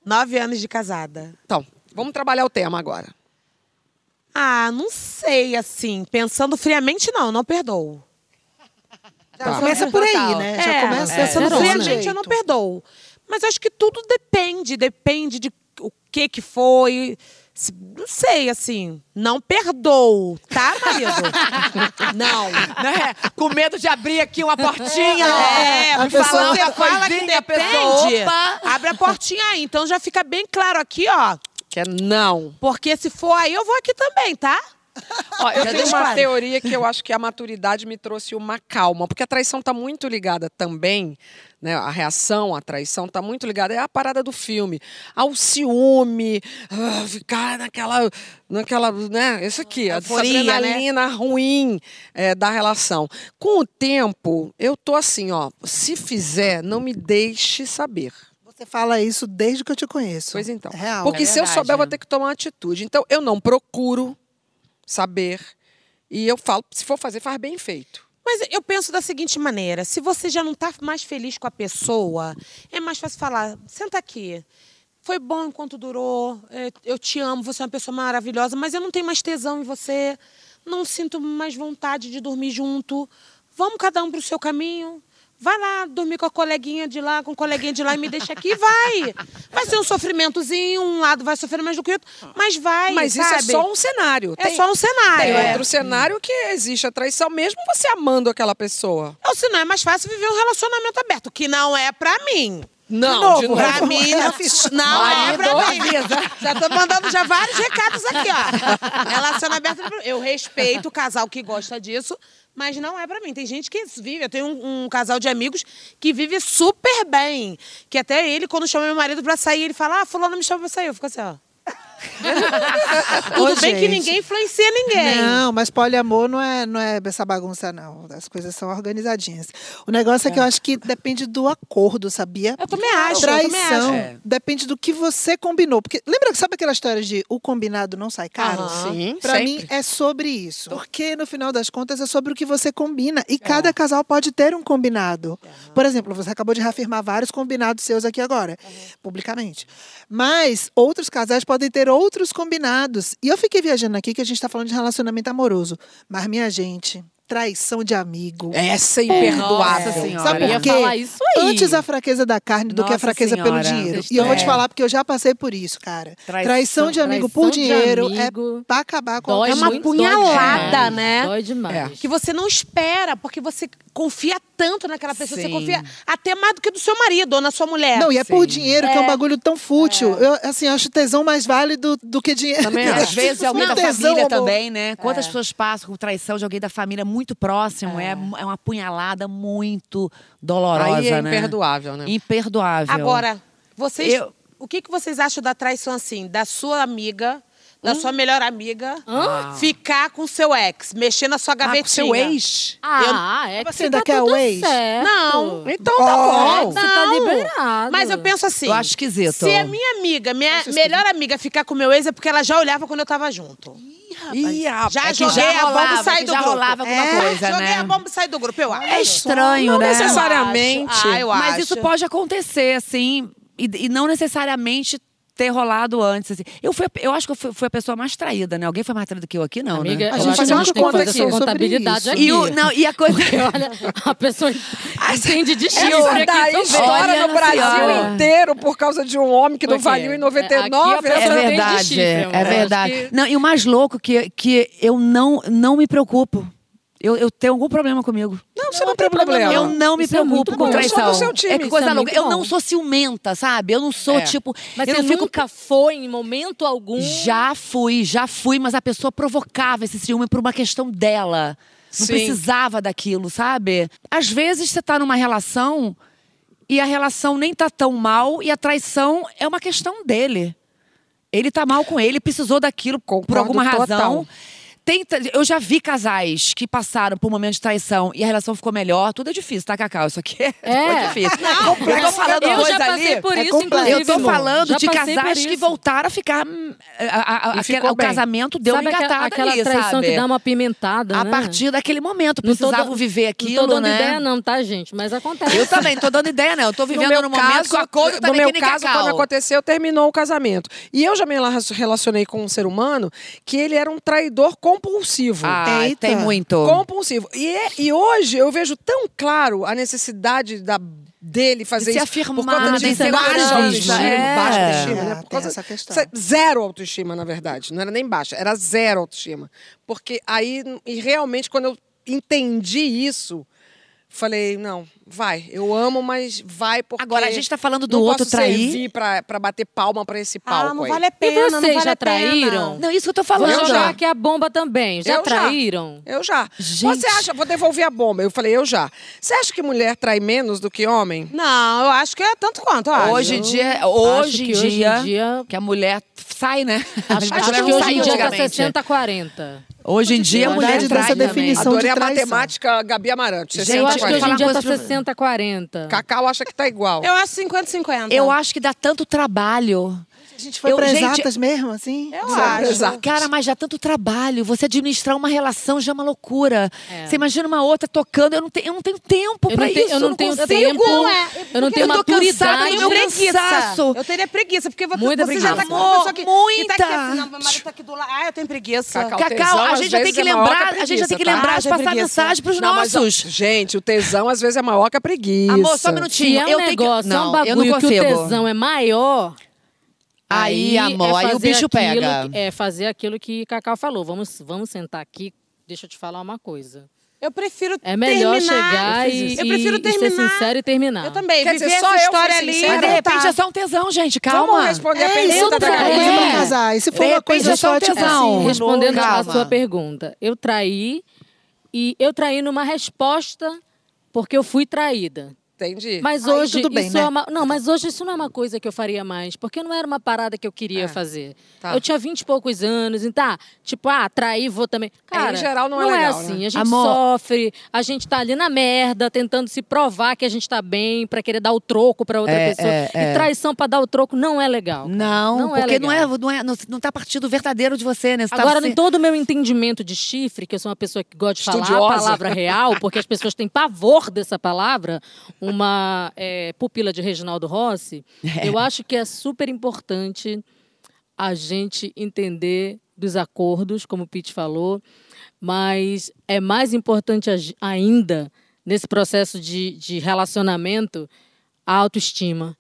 Nove anos de casada. Então, vamos trabalhar o tema agora. Ah, não sei, assim. Pensando friamente, não, não perdoo. Tá. começa por aí, né? É, Já começa é, pensando desse friamente, eu não perdoo. Mas acho que tudo depende, depende de o que que foi. Se- Não sei, assim. Não perdoo, tá, marido? [laughs] não. Né? Com medo de abrir aqui uma portinha. É, a porque pessoa- você fala que coisinha, a depende. pessoa, opa. Abre a portinha aí. Então já fica bem claro aqui, ó. Que é não. Porque se for aí, eu vou aqui também, tá? Ó, eu Já tenho uma claro. teoria que eu acho que a maturidade me trouxe uma calma, porque a traição está muito ligada também, né? A reação à traição está muito ligada é a parada do filme, ao ciúme, ah, ficar naquela, naquela, né? Isso aqui, a né? adrenalina ruim é, da relação. Com o tempo, eu tô assim, ó, se fizer, não me deixe saber. Você fala isso desde que eu te conheço. Pois então. É real. Porque É se eu verdade. souber, eu vou ter que tomar uma atitude. Então, eu não procuro saber. E eu falo, se for fazer, faz bem feito. Mas eu penso da seguinte maneira: se você já não tá mais feliz com a pessoa, é mais fácil falar, senta aqui. Foi bom enquanto durou, é, eu te amo, você é uma pessoa maravilhosa, mas eu não tenho mais tesão em você, não sinto mais vontade de dormir junto. Vamos cada um pro seu caminho. Vai lá dormir com a coleguinha de lá, com o coleguinha de lá e me deixa aqui, vai. Vai ser um sofrimentozinho, um lado vai sofrer mais do que o outro, mas vai, Mas isso sabe? é só um cenário. É só um cenário. Tem é. outro cenário que existe a traição, mesmo você amando aquela pessoa. Ou se não é mais fácil viver um relacionamento aberto, que não é pra mim. Não, de de novo. Pra mim, não, [laughs] não é pra mim. Já tô mandando já vários recados aqui, ó. Relacionamento aberto. Eu respeito o casal que gosta disso, mas não é pra mim. Tem gente que vive. Eu tenho um, um casal de amigos que vive super bem. Que até ele, quando chama meu marido pra sair, ele fala: Ah, fulano me chama pra sair. Eu fico assim, ó. [laughs] Tudo Ô, bem que gente. ninguém influencia ninguém. Não, mas poliamor não é, não é essa bagunça, não. As coisas são organizadinhas. O negócio é, que eu acho que depende do acordo, sabia? Eu também acho, eu Traição também acho. É. depende do que você combinou. Porque lembra, sabe aquela história de o combinado não sai caro? Aham. Sim, Pra sempre. mim é sobre isso. Porque no final das contas é sobre o que você combina. E cada casal pode ter um combinado. Por exemplo, você acabou de reafirmar vários combinados seus aqui agora, publicamente. Mas outros casais podem ter outros combinados. E eu fiquei viajando aqui que a gente está falando de relacionamento amoroso. Mas, minha gente, traição de amigo. Essa é imperdoável. Nossa Senhora. Sabe por quê? falar isso aí. Antes a fraqueza da carne do que a fraqueza Senhora. pelo dinheiro. E eu vou te é. falar porque eu já passei por isso, cara. Traição- Traição, de amigo por traição de dinheiro amigo. é pra acabar com Dói a É uma punhalada, né? Dói demais. que você não espera, porque você confia tanto naquela pessoa, você Sim. confia até mais do que do seu marido ou na sua mulher. Não, e é por Sim. dinheiro, que é um bagulho tão fútil. Eu, assim, eu acho tesão mais válido do que dinheiro. Também [laughs] às vezes é alguém Não, da tesão, família amor. também, né? Quantas pessoas passam com traição de alguém da família muito próximo? É, é uma punhalada muito dolorosa, Aí é né? imperdoável, né? Imperdoável. Agora, vocês, Eu- o que, que vocês acham da traição assim, da sua amiga, da sua melhor amiga, ficar com seu ex, mexer na sua Ah, com gavetinha? seu ex? Ah, é que Você tá ainda quer tudo o ex? certo. Não. Então tá bom. Você tá Não. liberado. Mas eu penso assim. Eu acho esquisito. Se a minha amiga, minha melhor amiga, ficar com meu ex é porque ela já olhava quando eu tava junto. Ih, rapaz. Já É que joguei já a bomba rolava, e saí do já grupo. rolava alguma É, coisa, joguei né? a bomba e saí do grupo, eu acho. É estranho, Não né? necessariamente. Ah, eu Mas acho. isso pode acontecer, assim, e, e não necessariamente ter rolado antes. assim. Eu, fui, eu acho que eu fui, fui a pessoa mais traída, né? Alguém foi mais traída que eu aqui, não, Amiga, né? A eu gente acho que não a gente tem que conta fazer aqui essa sobre contabilidade isso. aqui. E, o, não, e a coisa... Porque, olha, a pessoa entende de chifre Isso aqui daí no Brasil senhora. inteiro por causa de um homem que não valiu em É, 99. aqui a É de verdade, chifre, é, acho verdade. que- Não, e o mais louco que, que eu não, não me preocupo. Eu, eu tenho algum problema comigo. Não, você não tem problema. Eu não me Isso é preocupo com. Eu sou traição. time. É coisa é louca. Eu não sou ciumenta, sabe? Eu não sou É. tipo. Mas eu você não fico nunca foi em momento algum. Já fui, já fui, mas a pessoa provocava esse ciúme por uma questão dela. Não Sim. precisava daquilo, sabe? Às vezes você tá numa relação e a relação nem tá tão mal e a traição é uma questão dele. Ele tá mal com ele, precisou daquilo por Concordo alguma razão. Tenta, eu já vi casais que passaram por um momento de traição e a relação ficou melhor. Tudo é difícil, tá, Cacau? Isso aqui [laughs] é, É. muito difícil. eu tô falando eu coisa já passei ali. por é isso, inclusive. Eu tô falando Já de casais que voltaram a ficar. hum, a- a- a- o bem. casamento deu Sabe uma aquela, engatada aquela ali, traição sabe? que dá uma pimentada, A né? partir daquele momento, Não tô precisavam da- viver aquilo, Não tô dando né? ideia não, tá, gente? Mas acontece. Eu também, tô dando ideia, não. Eu tô vivendo no no, meu momento caso, que o acordo tá no meu caso, Cacau. quando aconteceu, terminou o casamento. E eu já me rela- relacionei com um ser humano que ele era um traidor compulsivo. Ah, Eita. tem muito. Compulsivo. E, é- e hoje eu vejo tão claro a necessidade da dele fazer se isso. por afirmar, conta de né? Insegurança, baixa autoestima, é. baixa autoestima, né? É, Por causa- essa questão. Ze- Zero autoestima, na verdade. Não era nem baixa, era zero autoestima. Porque aí, e realmente, quando eu entendi isso, falei, não, vai, eu amo, mas vai porque... Agora, a gente tá falando do não outro posso trair. servir pra, pra bater palma pra esse palco Ah, não aí. vale a E pena, não vocês vale já a pena. traíram? Não, isso que eu tô falando. Eu jogar já. aqui a bomba também. Já Eu já. traíram? Eu já. Gente. Você acha, vou devolver a bomba. Eu falei, eu já. Você acha que mulher trai menos do que homem? Não, eu acho que é tanto quanto. Hoje em dia, hoje em que dia, dia- que a mulher sai, né? [laughs] Acho, A acho que não hoje sai em dia tá antigamente. 60 a 40. Hoje em dia, a mulher dessa também. definição. Adorei a de traição. matemática Gabi Amarante. Gente, 60 Eu acho que hoje em falar dia tá coisa pra- 60 a 40. Cacau acha que tá igual. Eu acho 50-50. Eu acho que dá tanto trabalho. A gente foi Eu- pra gente, exatas mesmo, assim? Eu acho. Exato. Cara, mas já tanto trabalho. Você administrar uma relação já é uma loucura. É. Você imagina uma outra tocando. Eu não tenho, eu não tenho tempo Eu pra não tenho- isso. eu não tenho consigo. tempo. Não é, Eu não tenho eu tô maturidade. meu preguiça. cansaço. Eu teria preguiça, porque você, Muita você já tá preguiça. com uma pessoa que, que tá Muita. aqui assim, não, meu marido tá aqui do lado. Ah, eu tenho preguiça. Cacau, Cacau, tesão, a às gente já tem que é a lembrar, a gente já tem que preguiça, tá? lembrar de é passar preguiça. mensagem pros nossos. gente, o tesão às vezes é maior que a preguiça. Amor, só um minutinho. é um eu tenho que... negócio, é Não, um bagulho eu não que o tesão é maior. Aí, amor, aí o fazer bicho aquilo pega. que- É fazer aquilo que Cacau falou. Vamos, vamos sentar aqui. Deixa eu te falar uma coisa. Eu prefiro É melhor terminar. chegar e. Eu prefiro e- e ser terminar. sincero e terminar. Eu também. Quer viver dizer, só essa história ali. sincera? Mas de repente é só um tesão, gente. Calma. Vamos responder a É, pergunta isso da não é Gabi. coisa É. pra casar. E se for De uma coisa é só um tesão. assim, Respondendo a sua pergunta, eu traí e eu traí numa resposta porque eu fui traída. Entendi. Mas Aí hoje tudo bem, isso né? é uma, não, mas hoje isso não é uma coisa que eu faria mais, porque não era uma parada que eu queria fazer. tá. Eu tinha vinte e poucos anos, e tá, tipo, ah, trair, vou também. Cara, em geral não é legal, assim. né? A gente Amor. sofre, a gente tá ali na merda, tentando se provar que a gente tá bem pra querer dar o troco pra outra É, pessoa. é, é. E traição pra dar o troco não é legal. cara. Não, não é porque não, legal. é, não, é, não, não tá partindo verdadeiro de você, né? Você tá Agora, se- em todo o meu entendimento de chifre, que eu sou uma pessoa que gosta de falar a Estudiosa. palavra real, porque as pessoas têm pavor dessa palavra, [laughs] uma é, pupila de Reginaldo Rossi, eu acho que é super importante a gente entender dos acordos, como o Pete falou, mas é mais importante ainda, nesse processo de, de relacionamento, a autoestima.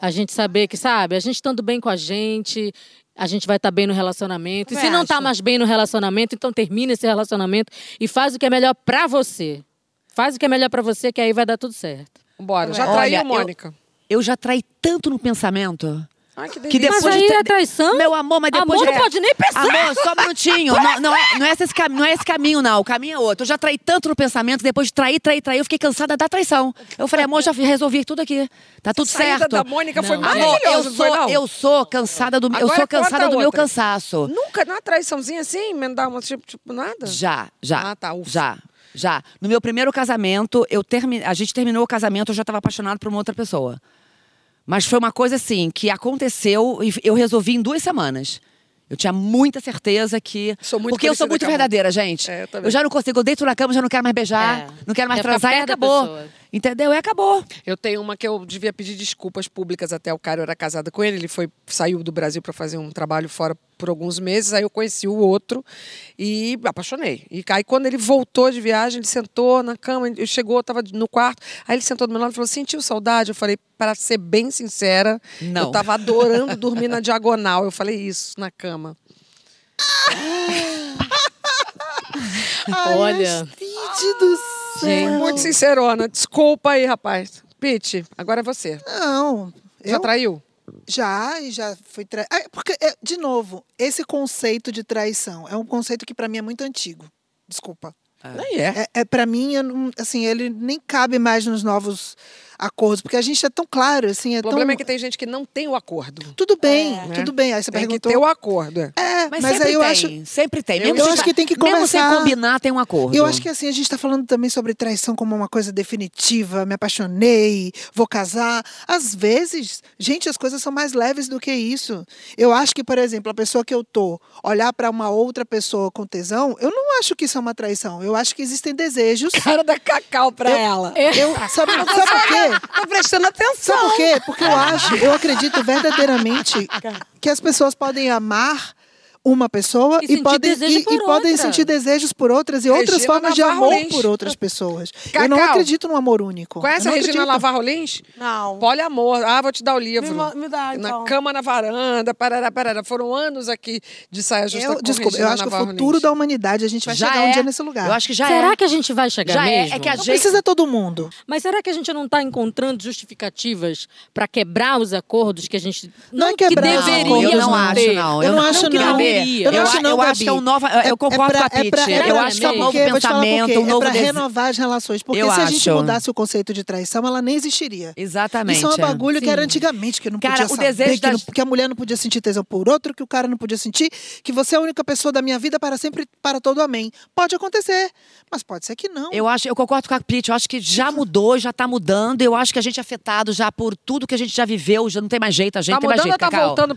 A gente saber que, sabe, a gente estando bem com a gente, a gente vai estar bem no relacionamento. E se não está mais bem no relacionamento, então termina esse relacionamento e faz o que é melhor pra você. Faz o que é melhor pra você, que aí vai dar tudo certo. Bora, já Olha, traiu, eu- Mônica. Eu já traí tanto no pensamento. Ai, que Que depois Mas de aí ter- é traição? Meu amor, mas depois Amor de... não pode nem pensar. Amor, só um minutinho. Não, não, é, não, é esse, cam- não é esse caminho, não. O caminho é outro. Eu já traí tanto no pensamento, depois de trair, trair, trair, eu fiquei cansada da traição. Eu falei, amor, já resolvi tudo aqui. Tá tudo A saída certo. da Mônica foi Não. Amor, maravilhosa, eu foi, sou, não? eu sou cansada do, eu sou cansada do meu cansaço. Nunca, não é traiçãozinha assim? Emendar uma tipo, tipo nada? Já, já. Ah, tá, ufa. Já, já. No meu primeiro casamento, eu termi... a gente terminou o casamento, eu já estava apaixonado por uma outra pessoa. Mas foi uma coisa assim, que aconteceu e eu resolvi em duas semanas. Eu tinha muita certeza que. Sou muito Porque eu sou muito verdadeira, gente. É, eu também. já não consigo, eu deito na cama, já não quero mais beijar, É. não quero mais Quer ficar transar e acabou. Entendeu? E acabou. Eu tenho uma que eu devia pedir desculpas públicas até o cara, eu era casada com ele, ele foi saiu do Brasil para fazer um trabalho fora por alguns meses, aí eu conheci o outro e me apaixonei. E aí quando ele voltou de viagem, ele sentou na cama, ele chegou, eu tava no quarto, aí ele sentou do meu lado e falou: "Sentiu saudade?" Eu falei: "Para ser bem sincera, Não. eu tava adorando dormir na diagonal". Eu falei isso na cama. Olha, do céu. Muito sincerona. Desculpa aí, rapaz. Pete, agora é você. Não. Já eu traiu? Já, e já fui tra... Ah, Porque, é, de novo, esse conceito de traição é um conceito que pra mim é muito antigo. Desculpa. Nem é. É, é para mim, assim, ele nem cabe mais nos novos acordos, porque a gente é tão claro, assim, é O problema tão... é que tem gente que não tem o acordo. Tudo bem, né? tudo bem. Aí você Tem que perguntou... ter o acordo. é. É, Mas, mas, sempre aí eu tem, acho... sempre tem. Eu Mesmo eu sem- acho que tem que Mesmo sem começar- combinar, tem um acordo. Eu acho que assim, a gente está falando também sobre traição como uma coisa definitiva, me apaixonei, vou casar. Às vezes, gente, as coisas são mais leves do que isso. Eu acho que, por exemplo, a pessoa que eu tô, olhar para uma outra pessoa com tesão, eu não acho que isso é uma traição. Eu acho que existem desejos. [laughs] Cara da cacau pra ela. Eu, sabe, sabe por quê? Tô prestando atenção. Sabe por quê? Porque eu acho, eu acredito verdadeiramente que as pessoas podem amar uma pessoa E e, podem, e, e podem sentir desejos por outras e outras Regina formas de Navarro amor Lins. por outras pessoas. Eu não Cacau. acredito no amor único. Conhece a não Regina. Navarro Lins? Não. Poliamor. Ah, vou te dar o livro. Me me dá, Na então. cama, na varanda, parará, parará. Foram anos aqui de saia justa Eu, com desculpa, Regina eu acho que o Navarro futuro Lins. da humanidade a gente vai Já chegar um é. dia nesse lugar. Eu acho que já Será é. que a gente vai chegar Já é. mesmo? É que a não gente. precisa todo mundo. Mas será que a gente não está encontrando justificativas para quebrar os acordos que a gente Não é que quebrar os deveria acordos, eu não não. acho, não. Eu não acho, que não. Deveria. Eu não Eu, acho, não, eu acho que é um novo. Eu concordo com a Pitty. pra- eu pra- acho que é um novo pensamento, um novo É pra renovar as relações. Porque Eu se a gente acho. mudasse o conceito de traição, ela nem existiria. Exatamente. Isso é um bagulho que Sim. era antigamente, que não Cara, podia o saber, desejo que, não- das- que a mulher não podia sentir tesão por outro, que o cara não podia sentir, que você é a única pessoa da minha vida para sempre, para todo amém. Pode acontecer, mas pode ser que não. Eu acho, eu concordo com a Pitty. Eu acho que já mudou, já tá mudando. Eu acho que a gente é afetado já por tudo que a gente já viveu, já não tem mais jeito, a gente Tá tem mais mudando ou jeito, tá Cacau. voltando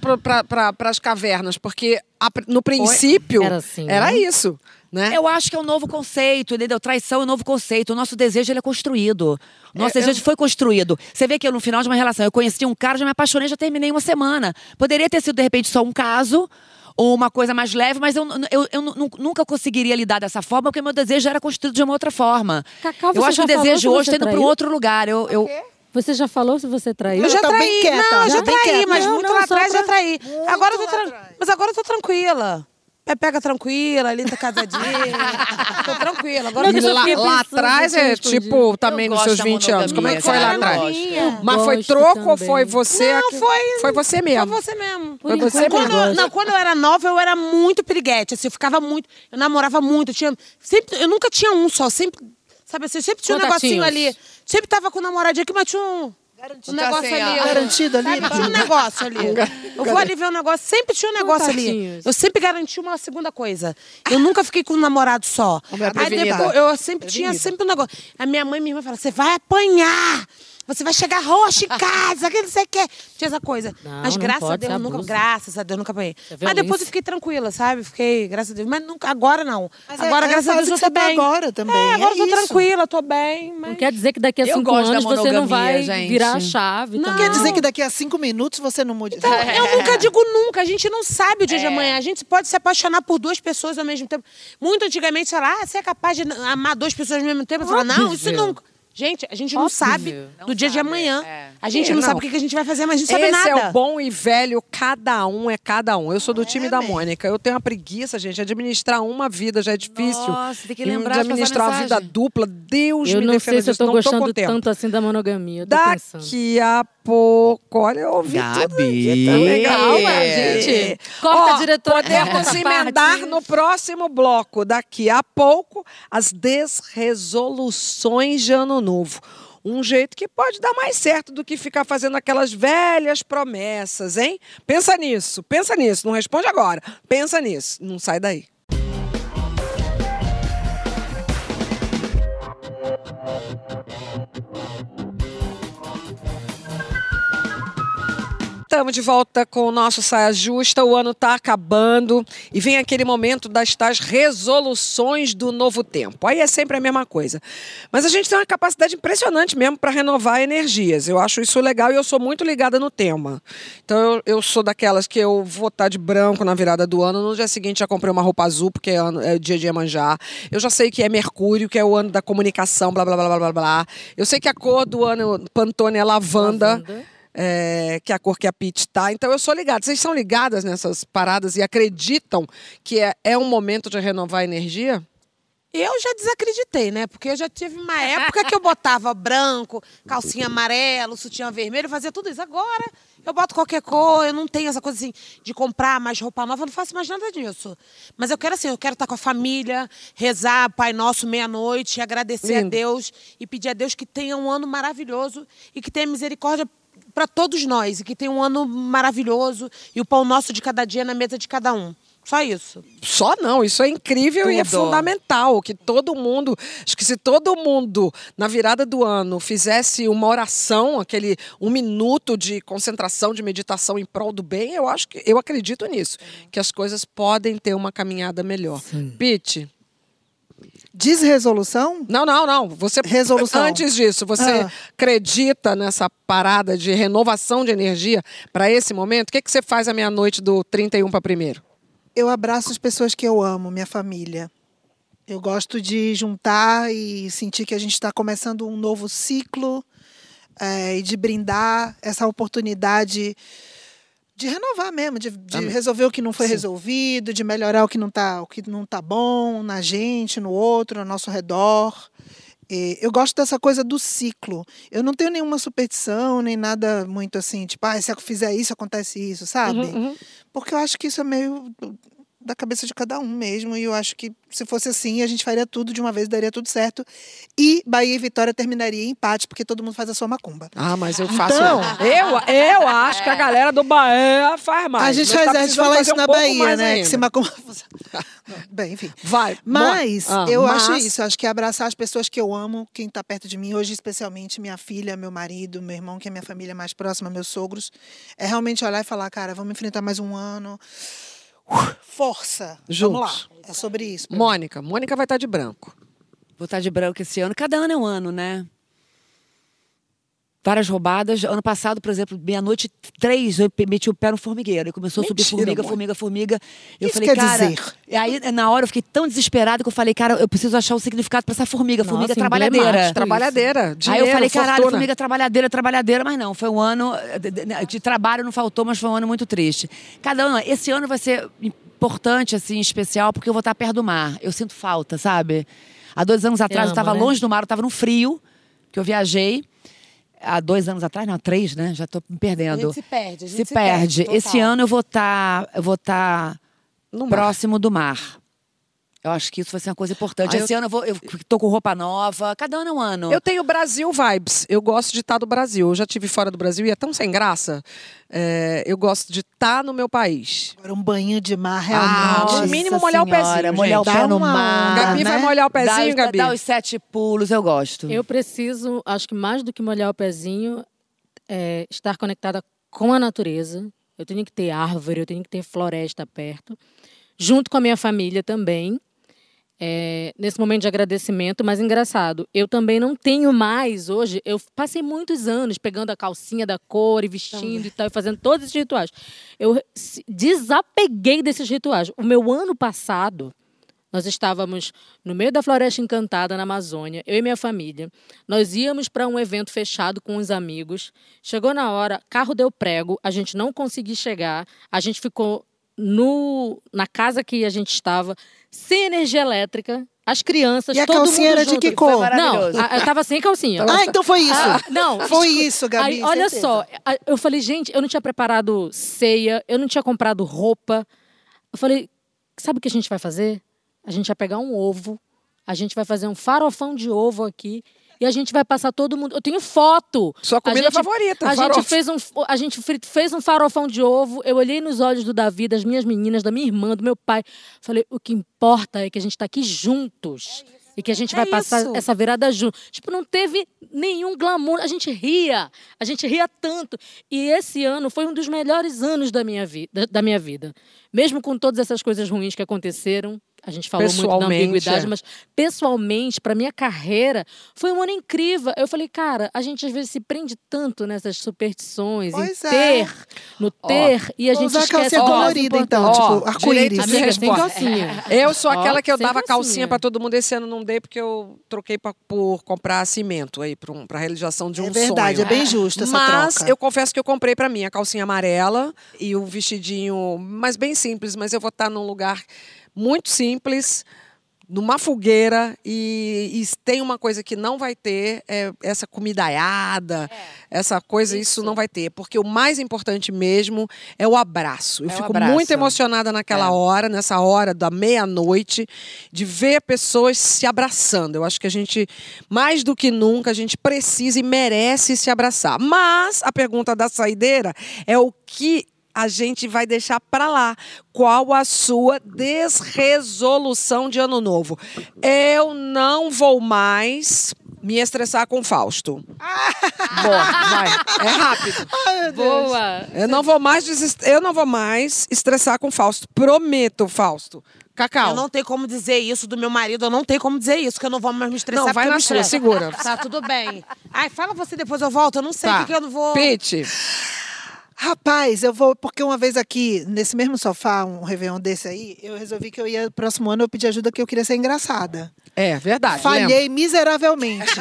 para as cavernas? Porque no princípio Era assim, era né? isso, né? Eu acho que é um novo conceito, entendeu? Traição é um novo conceito. O nosso desejo ele é construído. O nosso desejo foi construído. Você vê que eu, no final de uma relação, eu conheci um cara, já me apaixonei, já terminei uma semana. Poderia ter sido, de repente, só um caso ou uma coisa mais leve, mas eu, eu, eu nu- nunca conseguiria lidar dessa forma, porque meu desejo era construído de uma outra forma. Cacau, eu acho que o desejo hoje você tá indo para um outro lugar. Eu, eu, Você já falou se você traiu? Eu já tá bem traí. quieta, não, já já traí, quieta. mas Não, muito não, lá atrás pra- já traí. Agora eu tô atrás. Mas agora eu tô tranquila. Pepeca tranquila, ali tá casadinha. tô tranquila. Agora Não, lá, lá atrás é tipo também Eu nos seus da 20 anos. Como é que foi lá atrás? Mas foi troco ou também. foi você? Não, que- foi- Foi você Foi mesmo. você mesmo. Foi você quando, mesmo. eu- não, quando eu era nova, eu era muito piriguete. Assim, eu ficava muito. Eu namorava muito. Eu, tinha, sempre, eu nunca tinha um só. Sempre. Sabe assim, eu sempre tinha um negocinho ali. Sempre tava com o namoradinho aqui, mas tinha um. Um negócio assim, ali. Garantido ali, Sabe, tinha um negócio ali. Eu vou ali ver um negócio, sempre tinha um negócio ali. Eu sempre garanti uma segunda coisa. Eu nunca fiquei com um namorado só. Mulher Aí prevenida. depois, eu sempre tinha sempre um negócio. A minha mãe e minha irmã falavam, você vai apanhar! Você vai chegar roxa em [laughs] casa, que não sei o quê. Tinha essa coisa. Não, Mas não graças a Deus, é nunca, abuso. graças a Deus, nunca apanhei. é Mas depois eu fiquei tranquila, sabe? Fiquei, graças a Deus. Mas nunca, agora não. Mas é- agora, é graças a Deus, eu tô você tá bem. agora também, É, agora é eu tô isso. tranquila, tô bem. Mas... Não quer dizer que daqui a cinco anos você não vai gente. virar a chave. Não, também. Quer dizer que daqui a cinco minutos você não muda. Então, eu nunca digo nunca, a gente não sabe o dia de amanhã. A gente pode se apaixonar por duas pessoas ao mesmo tempo. Muito antigamente, sei lá, ah, você é capaz de amar duas pessoas ao mesmo tempo? Eu falo, não, isso nunca. Gente, a gente não Óbvio. sabe Não do dia de sabe, amanhã. é. A gente É, não, não. sabe o que a gente vai fazer, mas a gente sabe Esse nada. é o bom e velho, cada um é cada um. Eu sou do time da. Mônica. Eu tenho uma preguiça, gente. Administrar uma vida já é difícil. Nossa, tem que E lembrar de de administrar uma vida mensagem. dupla. Deus Eu me não defenda sei se eu tô não gostando tempo. tanto assim da monogamia. Eu tô pensando. Daqui a pouco, olha, eu ouvi tudo Gabi. aqui também. Calma, É. gente. Corta, Ó, diretora. Podemos emendar no próximo bloco, daqui a pouco, as desresoluções de ano novo. Um jeito que pode dar mais certo do que ficar fazendo aquelas velhas promessas, hein? Pensa nisso, pensa nisso. Não responde agora. Pensa nisso. Não sai daí. Estamos de volta com o nosso Saia Justa. O ano está acabando e vem aquele momento das tais resoluções do novo tempo. Aí é sempre a mesma coisa. Mas a gente tem uma capacidade impressionante mesmo para renovar energias. Eu acho isso legal e eu sou muito ligada no tema. Então eu, eu sou daquelas que eu vou estar de branco na virada do ano. No dia seguinte já comprei uma roupa azul porque é, ano, é dia de Iemanjá. Eu já sei que é Mercúrio, que é o ano da comunicação, blá blá blá blá blá blá. Eu sei que a cor do ano Pantone é lavanda Lavanda. É, que é a cor que a Pete tá. Então eu sou ligada. Vocês são ligadas nessas paradas e acreditam que é, é um momento de renovar a energia? Eu já desacreditei, né? Porque eu já tive uma época que eu botava branco, calcinha amarelo, sutiã vermelho, fazia tudo isso. Agora eu boto qualquer cor, eu não tenho essa coisa assim de comprar mais roupa nova, eu não faço mais nada disso. Mas eu quero assim, eu quero estar com a família, rezar Pai Nosso meia-noite, agradecer a Lindo. Deus e pedir a Deus que tenha um ano maravilhoso e que tenha misericórdia para todos nós e que tenha um ano maravilhoso e o pão nosso de cada dia na mesa de cada um. Só isso. Só não, isso é incrível e é Tudo. fundamental. Que todo mundo, acho que se todo mundo na virada do ano fizesse uma oração, aquele um minuto de concentração, de meditação em prol do bem, eu acho que eu acredito nisso, que as coisas podem ter uma caminhada melhor. Pete, Desresolução? não, não, não. Você Resolução. antes disso, você Ah. acredita nessa parada de renovação de energia para esse momento? O que, que você faz à meia-noite do 31 para primeiro? eu abraço as pessoas que eu amo, minha família. Eu gosto de juntar e sentir que a gente está começando um novo ciclo é, e de brindar essa oportunidade de renovar mesmo, de, de resolver o que não foi resolvido, de melhorar o que não está o que não tá bom na gente, no outro, ao nosso redor. E eu gosto dessa coisa do ciclo. Eu não tenho nenhuma superstição, nem nada muito assim, tipo, ah, se eu fizer isso, acontece isso, sabe? Porque eu acho que isso é meio da cabeça de cada um mesmo. E eu acho que se fosse assim, a gente faria tudo de uma vez, daria tudo certo. E Bahia e Vitória terminaria em empate, porque todo mundo faz a sua macumba. Ah, mas eu faço. Então- eu, eu acho que a galera do Bahia faz mais. a gente tá faz, a gente fala isso um na Bahia, né? ainda. Que se macumba. [laughs] Bem, enfim. Vai. Mas Ah, eu mas- acho isso, eu acho que abraçar as pessoas que eu amo, quem está perto de mim, hoje especialmente minha filha, meu marido, meu irmão, que é minha família mais próxima, meus sogros, é realmente olhar e falar, cara, vamos enfrentar mais um ano. Força! Vamos lá. Juntos. É sobre isso. Mônica. Mônica vai estar de branco. Vou estar de branco esse ano. Cada ano é um ano, né? Várias roubadas. Ano passado, por exemplo, meia-noite, três, eu meti o pé no formigueiro. E começou a subir Mentira, formiga, amor. formiga, formiga. Eu Isso falei, quer cara. dizer? E aí, na hora, eu fiquei tão desesperada que eu falei, cara, eu preciso achar o significado pra essa formiga. Nossa, formiga trabalhadeira. Trabalhadeira. Aí Dinheiro, eu falei, caralho, fortuna. formiga trabalhadeira, trabalhadeira, mas não, foi um ano eh, de, de- trabalho não faltou, mas foi um ano muito triste. Cada ano, esse ano vai ser importante, assim, especial, porque eu vou estar perto do mar. Eu sinto falta, sabe? Há dois anos atrás eu ama, estava né? longe do mar, eu estava no frio, que eu viajei. Há dois anos atrás, não, três, né? Já estou me A perdendo. gente se perde, a gente se, se perde. perde, Esse ano eu vou estar, eu vou mar. próximo do mar. Eu acho que isso vai ser uma coisa importante. Ah, eu- Esse ano eu vou, eu tô com roupa nova. Cada ano é um ano. Eu tenho Brasil vibes. Eu gosto de estar do Brasil. Eu já tive fora do Brasil e é tão sem graça. É, eu gosto de estar no meu país. Agora, um banho de mar, Ah, realmente. no mínimo molhar o Senhora, pezinho, molhar gente. o pé Dá no uma mar. Gabi vai né? molhar o Dá pezinho, os- Gabi? Dá os sete pulos, eu gosto. Eu preciso, acho que mais do que molhar o pezinho, é estar conectada com a natureza. Eu tenho que ter árvore, eu tenho que ter floresta perto, junto com a minha família também. É, nesse momento de agradecimento, mas engraçado, eu também não tenho mais hoje. Eu passei muitos anos pegando a calcinha da cor e vestindo e tal, e fazendo todos esses rituais. Eu desapeguei desses rituais. O meu ano passado, nós estávamos no meio da Floresta Encantada, na Amazônia, eu e minha família. Nós íamos para um evento fechado com os amigos. Chegou na hora, carro deu prego, a gente não conseguiu chegar, a gente ficou no, na casa que a gente estava, sem energia elétrica, as crianças, E a todo calcinha mundo era de junto. que cor? Não, eu estava sem calcinha. Ah, então foi isso. Ah, não, Foi isso, Gabi. Aí, olha certeza. só, eu falei, gente, eu não tinha preparado ceia, eu não tinha comprado roupa. Eu falei, sabe o que a gente vai fazer? A gente vai pegar um ovo, a gente vai fazer um farofão de ovo aqui e a gente vai passar todo mundo. Eu tenho foto. Sua A comida gente- favorita, A gente fez um, a gente fez um farofão de ovo. Eu olhei nos olhos do Davi, das minhas meninas, da minha irmã, do meu pai. Falei, o que importa é que a gente está aqui juntos. E que a gente É vai passar isso. essa virada junto. Tipo, não teve nenhum glamour. A gente ria. A gente ria tanto. E esse ano foi um dos melhores anos da minha, vi da, da minha vida. Mesmo com todas essas coisas ruins que aconteceram. A gente falou muito da ambiguidade, é. mas pessoalmente, para minha carreira, foi um ano incrível. Eu falei, cara, a gente às vezes se prende tanto nessas superstições, Pois em é. ter, no ter, e a gente usar a esquece calcinha colorida, então, importante. Ó, tipo, arco-íris. Eu sou aquela que eu dava calcinha calcinha. pra todo mundo. Esse ano não dei porque eu troquei pra, por comprar cimento aí pra, um, pra realização de um É verdade, sonho. é bem justo essa Mas troca. eu confesso que eu comprei pra mim a calcinha amarela e o vestidinho, mas bem simples, mas eu vou estar num lugar muito simples, numa fogueira e, e tem uma coisa que não vai ter, é essa comidaiada, essa coisa, isso. não vai ter, porque o mais importante mesmo é o abraço. Eu É fico abraço. muito emocionada naquela É. hora, nessa hora da meia-noite, de ver pessoas se abraçando. Eu acho que a gente, mais do que nunca, a gente precisa e merece se abraçar. Mas a pergunta da saideira é o que a gente vai deixar para lá. Qual a sua desresolução de ano novo? Eu não vou mais me estressar com Fausto. Bom, vai. É rápido. [laughs] Boa! Eu não vou mais eu não vou mais estressar com Fausto. Prometo, Fausto. Cacau. Eu não tenho como dizer isso do meu marido, eu não tenho como dizer isso, que eu não vou mais me estressar. Não, vai na me sua, estresso. segura. Tá, tudo bem. Ai, fala você, depois eu volto, eu não sei o Tá. que, que eu não vou... Pete. Rapaz, eu vou, porque uma vez aqui, nesse mesmo sofá, um Réveillon desse aí, eu resolvi que eu ia, próximo ano, eu pedi ajuda que eu queria ser engraçada. É, verdade. Falhei miseravelmente.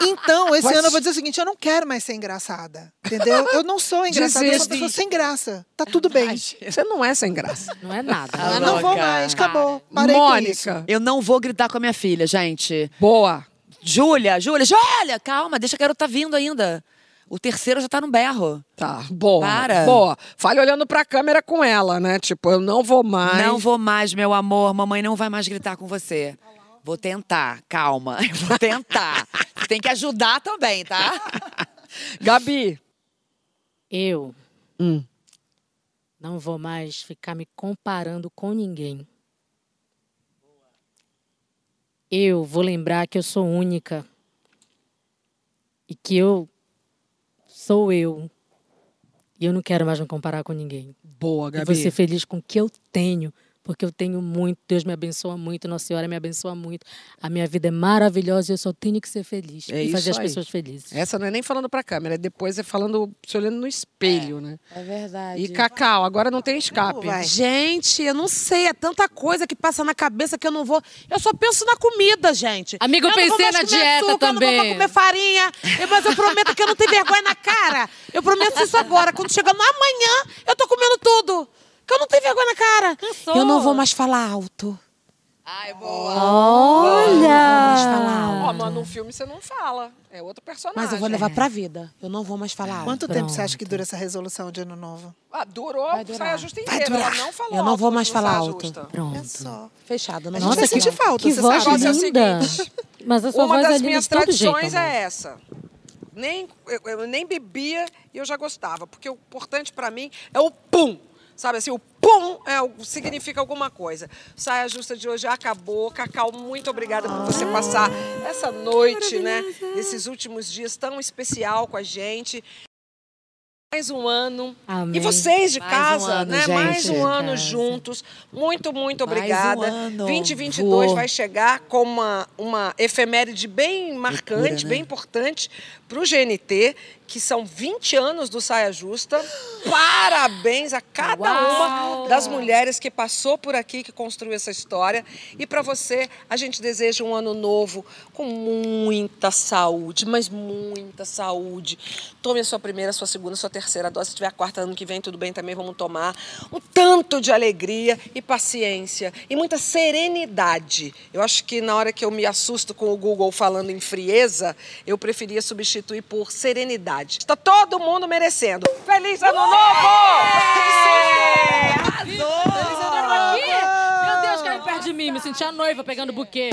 Então, esse Mas- ano eu vou dizer o seguinte: eu não quero mais ser engraçada. Entendeu? Eu não sou engraçada, eu sou uma Desiste. pessoa sem graça. Tá tudo bem. Você não é sem graça. Não é nada. Ah, Eu não vou mais, acabou. Parei com isso. Mônica. Eu não vou gritar com a minha filha, gente. Boa. Júlia, Júlia, Júlia, calma, deixa a garota vindo ainda. O terceiro já tá no berro. Tá, boa. Para. Boa. Fale olhando pra câmera com ela, né? Tipo, eu não vou mais. Não vou mais, meu amor. Mamãe não vai mais gritar com você. Vou tentar, calma. [laughs] Eu vou tentar. Você tem que ajudar também, tá? [laughs] Gabi. Eu Hum. não vou mais ficar me comparando com ninguém. Eu vou lembrar que eu sou única e que eu sou eu. E eu não quero mais me comparar com ninguém. Boa, E Gabi. vou ser feliz com o que eu tenho, porque eu tenho muito. Deus me abençoa muito, Nossa Senhora me abençoa muito. A minha vida é maravilhosa e eu só tenho que ser feliz É e fazer as aí. pessoas felizes. Essa não é nem falando pra câmera, é depois é falando, se olhando no espelho, né? É verdade. E Cacau, agora não tem escape. Gente, eu não sei, é tanta coisa que passa na cabeça que eu não vou. Eu só penso na comida, gente. Amiga, eu não vou pensei na dieta açúcar, Eu não vou também. comer farinha. Eu- Mas eu prometo que eu não tenho vergonha na cara. Eu prometo isso agora. Quando chegar no amanhã, eu tô comendo tudo. Que eu não tenho vergonha na cara. Eu não vou mais falar alto. Ai, boa. mais falar Olha! Ó, mas no filme você não fala. É outro personagem. Mas eu vou levar pra vida. Eu não vou mais falar alto. Quanto tempo você acha Pronto. que dura essa resolução de ano novo? Ah, durou, Vai durar. saia justa Vai inteira. Ela durar. não falou Eu não vou mais falar alto. É Pronto. só. Fechada. A Não gente vai falar sentir alto. falta, Que você voz sabe. Mas é o linda! seguinte, Mas a sua Uma voz é das linda minhas de todo tradições jeito, amor. é essa. Nem, eu, eu nem bebia e eu já gostava. Porque o importante pra mim é o pum. Sabe assim, o pum é, significa alguma coisa. Saia Justa de hoje acabou. Cacau, muito obrigada por você passar essa noite, né? Esses últimos dias tão especial com a gente. Mais um ano. Amém. E vocês de Mais um casa, ano, né? gente. Mais um ano casa. juntos. Muito, muito um obrigada. ano. 2022 Voou. vai chegar com uma, uma efeméride bem marcante, né? bem importante para o GNT, que são 20 anos do Saia Justa. Parabéns a cada Uau! uma das mulheres que passou por aqui, que construiu essa história. E para você, a gente deseja um ano novo com muita saúde, mas muita saúde. Tome a sua primeira, a sua segunda, a sua terceira dose. Se tiver a quarta ano que vem, tudo bem também, vamos tomar. Um tanto de alegria e paciência e muita serenidade. Eu acho que na hora que eu me assusto com o Google falando em frieza, eu preferia substituir por serenidade. Está todo mundo merecendo. Feliz ano novo! Meu Deus, caiu perto de mim, me senti a noiva pegando buquê.